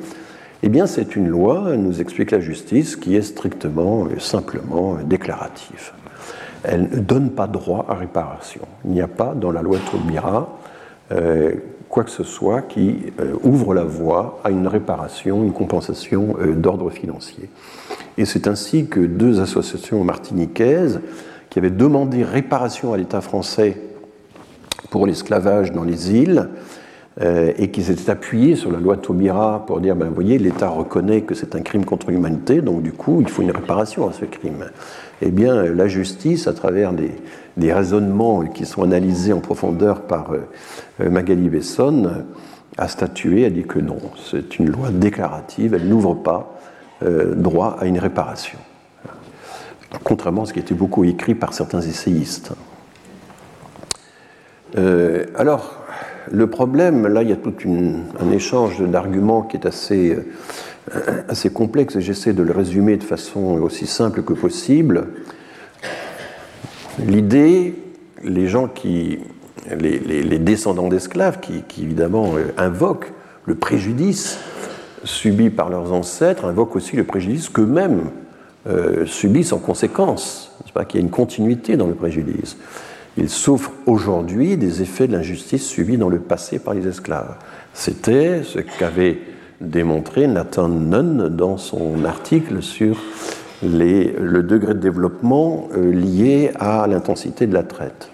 eh bien, c'est une loi, nous explique la justice, qui est strictement et simplement déclarative. Elle ne donne pas droit à réparation. Il n'y a pas dans la loi Taubira euh, quoi que ce soit qui euh, ouvre la voie à une réparation, une compensation euh, d'ordre financier. Et c'est ainsi que deux associations martiniquaises qui avaient demandé réparation à l'État français pour l'esclavage dans les îles et qui s'était appuyé sur la loi Taubira pour dire, ben, vous voyez, l'État reconnaît que c'est un crime contre l'humanité, donc du coup, il faut une réparation à ce crime. Eh bien, la justice, à travers des, raisonnements qui sont analysés en profondeur par euh, Magali Besson, a statué, a dit que non, c'est une loi déclarative, elle n'ouvre pas euh, droit à une réparation. Contrairement à ce qui était beaucoup écrit par certains essayistes. alors, le problème, là, il y a tout un échange d'arguments qui est assez, euh, assez complexe et j'essaie de le résumer de façon aussi simple que possible. L'idée, les gens qui, les, descendants d'esclaves qui, évidemment euh, invoquent le préjudice subi par leurs ancêtres, invoquent aussi le préjudice qu'eux-mêmes euh, subissent en conséquence. pas qu'il y a une continuité dans le préjudice. Ils souffrent aujourd'hui des effets de l'injustice subie dans le passé par les esclaves. C'était ce qu'avait démontré Nathan Nunn dans son article sur le degré de développement euh, lié à l'intensité de la traite.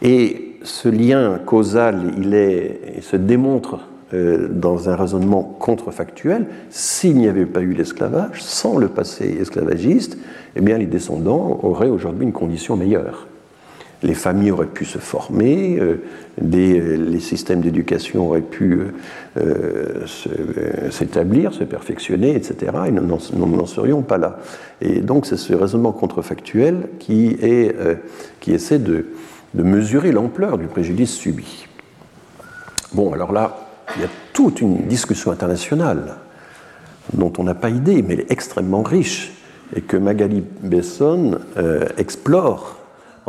Et ce lien causal, il, est, se démontre euh, dans un raisonnement contrefactuel. S'il n'y avait pas eu l'esclavage, sans le passé esclavagiste, eh bien, les descendants auraient aujourd'hui une condition meilleure les familles auraient pu se former, euh, euh, les systèmes d'éducation auraient pu euh, s'établir, se, perfectionner, etc. Et nous n'en serions pas là. Et donc c'est ce raisonnement contrefactuel qui, essaie de, de mesurer l'ampleur du préjudice subi. Bon, alors là, il y a toute une discussion internationale dont on n'a pas idée, mais elle est extrêmement riche, et que Magali Besson explore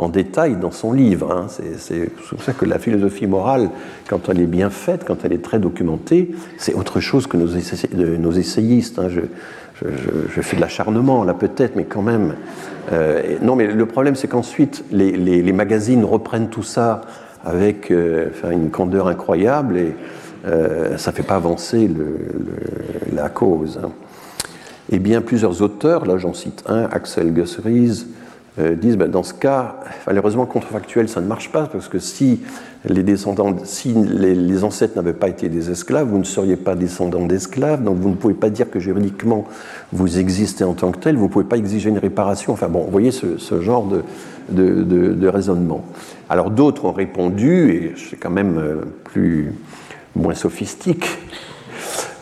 en détail dans son livre. Hein. C'est pour ça que la philosophie morale, quand elle est bien faite, quand elle est très documentée, c'est autre chose que nos, essayistes. Hein. Je, fais de l'acharnement là peut-être, mais quand même. Euh, non, mais le problème c'est qu'ensuite les, magazines reprennent tout ça avec euh, une candeur incroyable et ça ne fait pas avancer la cause. Eh bien, plusieurs auteurs, là j'en cite un, Axel Gusseries, euh, disent ben, dans ce cas, malheureusement contrefactuel, ça ne marche pas parce que si les descendants, si les, ancêtres n'avaient pas été des esclaves, vous ne seriez pas descendants d'esclaves, donc vous ne pouvez pas dire que juridiquement vous existez en tant que tel, vous ne pouvez pas exiger une réparation. Enfin bon, vous voyez ce, genre de, de, raisonnement. Alors d'autres ont répondu, et c'est quand même euh, plus moins sophistique,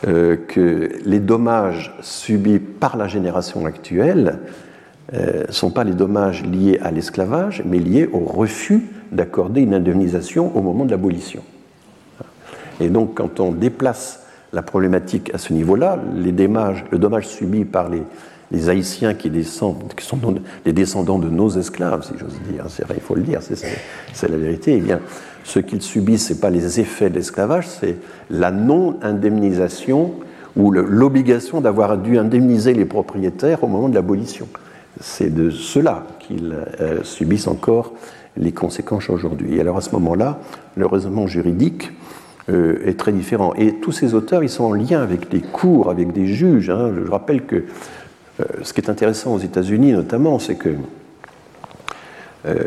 euh, que les dommages subis par la génération actuelle euh, sont pas les dommages liés à l'esclavage, mais liés au refus d'accorder une indemnisation au moment de l'abolition. Et donc, quand on déplace la problématique à ce niveau-là, les dommages, le dommage subi par les, les Haïtiens qui, descendent, qui sont les descendants de nos esclaves, si j'ose dire, c'est vrai, il faut le dire, c'est la vérité, eh bien, ce qu'ils subissent, ce n'est pas les effets de l'esclavage, c'est la non-indemnisation ou l'obligation d'avoir dû indemniser les propriétaires au moment de l'abolition. C'est de cela qu'ils euh, subissent encore les conséquences aujourd'hui. Alors à ce moment-là, le raisonnement juridique euh, est très différent. Et tous ces auteurs, ils sont en lien avec des cours, avec des juges. Hein. Je rappelle que euh, ce qui est intéressant aux États-Unis notamment, c'est que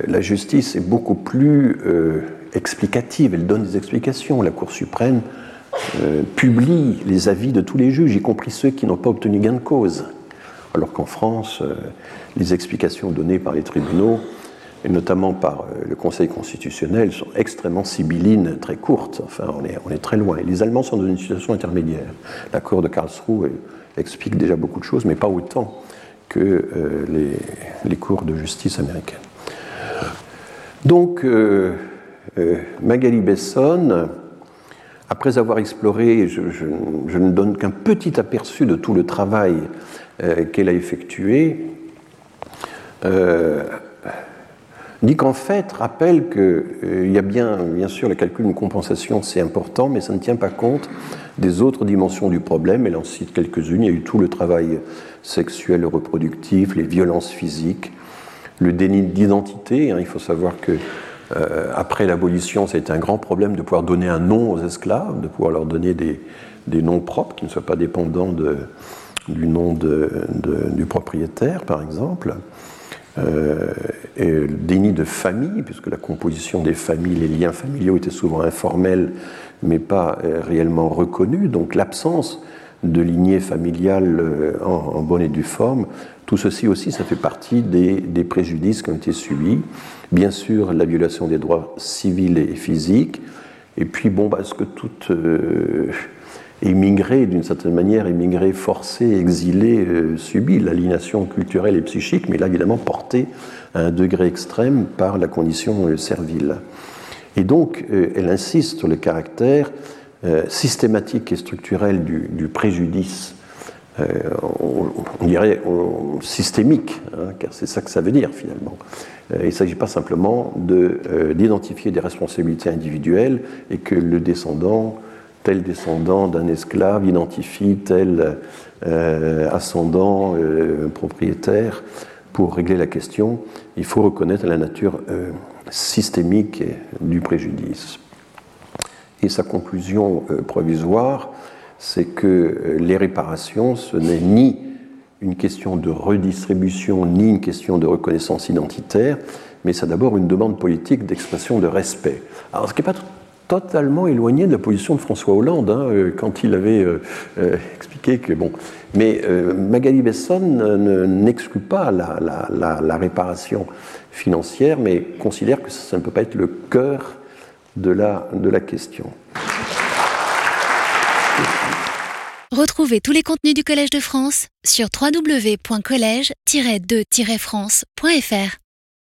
la justice est beaucoup plus explicative, elle donne des explications. La Cour suprême publie les avis de tous les juges, y compris ceux qui n'ont pas obtenu gain de cause alors qu'en France, les explications données par les tribunaux, et notamment par euh, le Conseil constitutionnel, sont extrêmement sibyllines, très courtes. Enfin, on est, très loin. Les Allemands sont dans une situation intermédiaire. La Cour de Karlsruhe explique déjà beaucoup de choses, mais pas autant que euh, les, cours de justice américaines. Donc, Magali Besson, après avoir exploré, je, ne donne qu'un petit aperçu de tout le travail euh, qu'elle a effectué, euh, Nick en fait rappelle qu'il euh, y a bien, bien sûr, le calcul d'une compensation, c'est important, mais ça ne tient pas compte des autres dimensions du problème. Elle en cite quelques-unes. Il y a eu tout le travail sexuel reproductif, les violences physiques, le déni d'identité. Hein. il faut savoir que après l'abolition, été un grand problème de pouvoir donner un nom aux esclaves, de pouvoir leur donner des, noms propres qui ne soient pas dépendants du nom du propriétaire, par exemple, euh, et le déni de famille, puisque la composition des familles, les liens familiaux étaient souvent informels, mais pas euh, réellement reconnus, donc l'absence de lignée familiale euh, en, bonne et due forme, tout ceci aussi, ça fait partie des, préjudices qui ont été subis. Bien sûr, la violation des droits civils et physiques, et puis, bon, parce que toute émigré d'une certaine manière, émigré forcé, exilé, euh, l'aliénation culturelle et psychique, mais là évidemment porté à un degré extrême par la condition euh, servile. Et donc, euh, elle insiste sur le caractère systématique et structurel du, préjudice, on, dirait systémique, hein, car c'est ça que ça veut dire finalement. il ne s'agit pas simplement d'identifier des responsabilités individuelles et que le descendant tel descendant d'un esclave identifie tel euh, ascendant euh, propriétaire. Pour régler la question, il faut reconnaître la nature euh, systémique du préjudice. Et sa conclusion provisoire, c'est que les réparations, ce n'est ni une question de redistribution, ni une question de reconnaissance identitaire, mais c'est d'abord une demande politique d'expression de respect. Alors, ce qui n'est pas totalement éloigné de la position de François Hollande hein, euh, quand il avait euh, euh, expliqué que bon. Mais Magali Besson n'exclut pas la, réparation financière, mais considère que ça ne peut pas être le cœur de la, de la question. Retrouvez tous les contenus du Collège de France sur www.colège-2-france.fr.